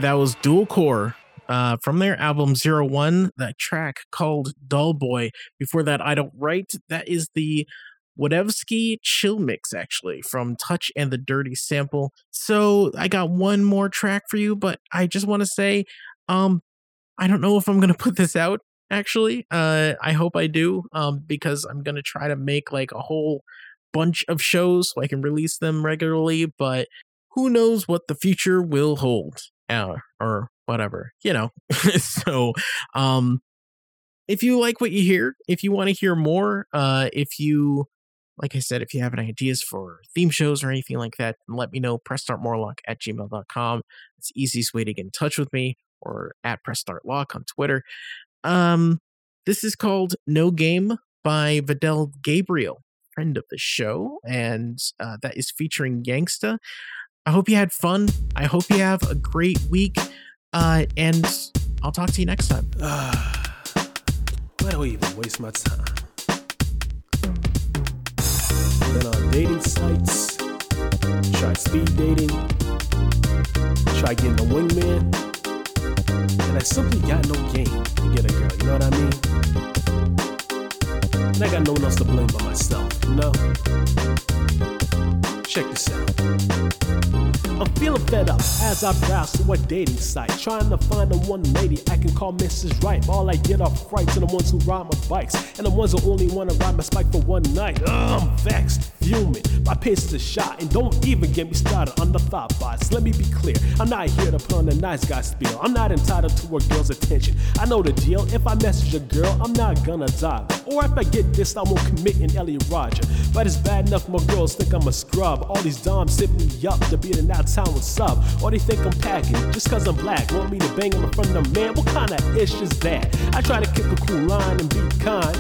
That was Dual Core uh, from their album Zero One, that track called Dull Boy. Before that, I Don't Write. That is the Whatevsky chill mix, actually, from Touch and the Dirty Sample. So I got one more track for you, but I just want to say, um, I don't know if I'm going to put this out, actually. Uh, I hope I do, um, because I'm going to try to make like a whole bunch of shows so I can release them regularly, but who knows what the future will hold uh, or whatever you know? So um if you like what you hear if you want to hear more uh if you like i said if you have any ideas for theme shows or anything like that let me know pressstartmorlock at gmail.com it's the easiest way to get in touch with me or at pressstartlock on twitter. Um this is called no game by vidal gabriel friend of the show and uh, that is featuring gangsta I hope you had fun. I hope you have a great week. Uh, and I'll talk to you next time. Why do I even waste my time? Been on dating sites, try speed dating, try getting a wingman, and I simply got no game to get a girl, you know what I mean? And I got no one else to blame but myself, you know? Check this out. I'm feeling fed up as I browse through a dating site, trying to find the one lady I can call Mrs. Right. All I get are frights and the ones who ride my bikes, and the ones who only want to ride my spike for one night. Ugh, I'm vexed, fuming. My is shot, and don't even get me started on the thought bots. Let me be clear, I'm not here to on the nice guy spiel. I'm not entitled to a girl's attention. I know the deal. If I message a girl, I'm not gonna die. Or if I get this, I won't commit an Elliot Rodger. But it's bad enough my girls think I'm a scrub. All these doms sit me up to be in that town with sub. Or they think I'm packing just cause I'm black. Want me to bang them in front of them, man? What kind of ish is that? I try to keep a cool line and be kind,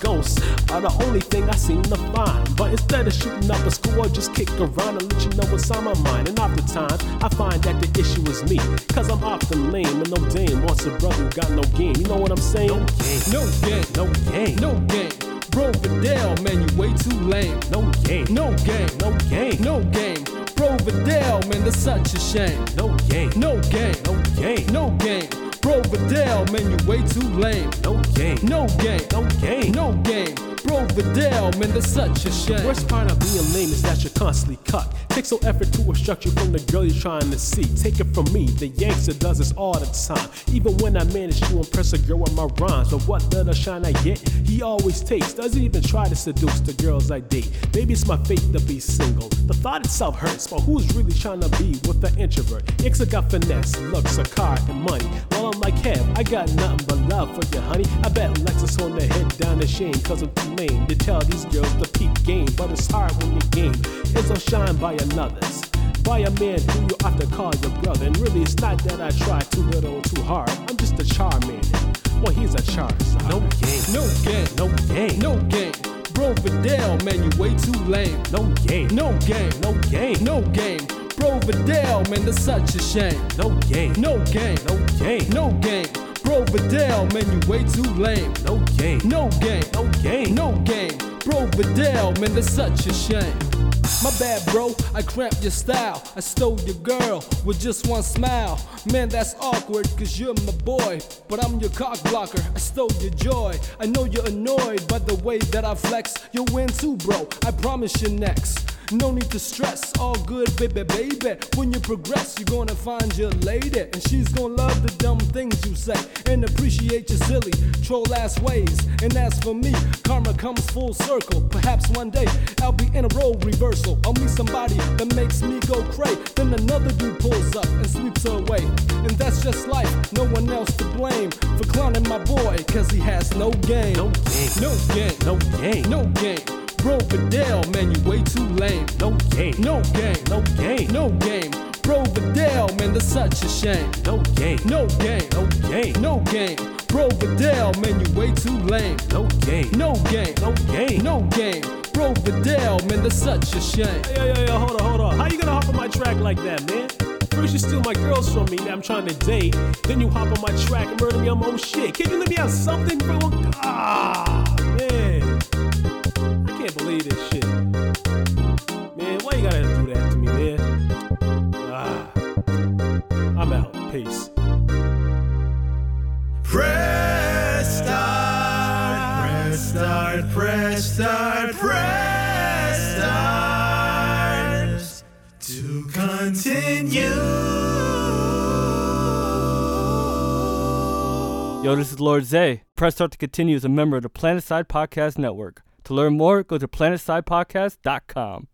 ghosts are the only thing I seem to find. But instead of shooting up a score, just kick around and let you know what's on my mind. And oftentimes, I find that the issue is me. Cause I'm often lame and no dame wants a brother who got no game. You know what I'm saying? No game. No game. No game. No game. Bro Vidal, man, you way too lame. No game. No game. No game. No game. Bro Vidal, man, that's such a shame. No game. No game. No game. No game. Bro Vidal, man, you way too lame. No game. No game. No game. No game. Bro Vidal, man, that's such a shame. Worst part of being lame is that you're constantly cut. Takes no effort to obstruct you from the girl you're trying to see. Take it from me, the youngster does this all the time. Even when I manage to impress a girl with my rhymes, but what little shine I get, he always takes. Doesn't even try to seduce the girls I date. Maybe it's my fate to be single. The thought itself hurts, but who's really trying to be with the introvert? Ixa got finesse, looks, a car, and money. Well, I'm like, hey, I got nothing but love for you, honey. I bet Lexus on the head down the shame, cause I'm lame to tell these girls the peak game. But it's hard when your game is outshined by another's. By a man who you often call your brother. And really, it's not that I try too little or too hard. I'm just a charman. Well, he's a char. No game. No game. No game. No game. Bro Vidal, man, you way too lame. No game. No game. No game. No game. Bro Vidal, man, that's such a shame. No game. No game. No game. No game. Bro Vidal, man, you way too lame. No game. No game. No game. No game. Bro Vidal, man, that's such a shame. My bad, bro. I cramped your style. I stole your girl with just one smile. Man, that's awkward, cause you're my boy. But I'm your cock blocker. I stole your joy. I know you're annoyed by the way that I flex. You'll win too, bro. I promise you next. No need to stress, all good, baby, baby. When you progress, you're gonna find your lady, and she's gonna love the dumb things you say and appreciate your silly troll ass ways. And as for me, karma comes full circle. Perhaps one day I'll be in a role reversal. I'll meet somebody that makes me go cray. Then another dude pulls up and sweeps her away. And that's just life, no one else to blame for clowning my boy, cause he has no game. No game. No game. No game. No game. Bro Vidal, man, you way too lame. No game. No game. No game. No game. Bro Vidal, man, that's such a shame. No game. No game. No game. No game. Bro Vidal, man, you way too lame. No game. No game. No game. No game. Bro Vidal, man, that's such a shame. Yo, yo, yo, hold on, hold on. How you gonna hop on my track like that, man? First you steal my girls from me that I'm trying to date. Then you hop on my track and murder me on my own shit. Can you let me have something, bro? Ah, man. I can't believe this shit. Man, why you gotta do that to me, man? Ah. I'm out. Peace. Press start, press start, press start, press start to continue. Yo, this is Lord Zay. Press Start to Continue is a member of the Planetside Podcast Network. To learn more, go to planetsidepodcast.com.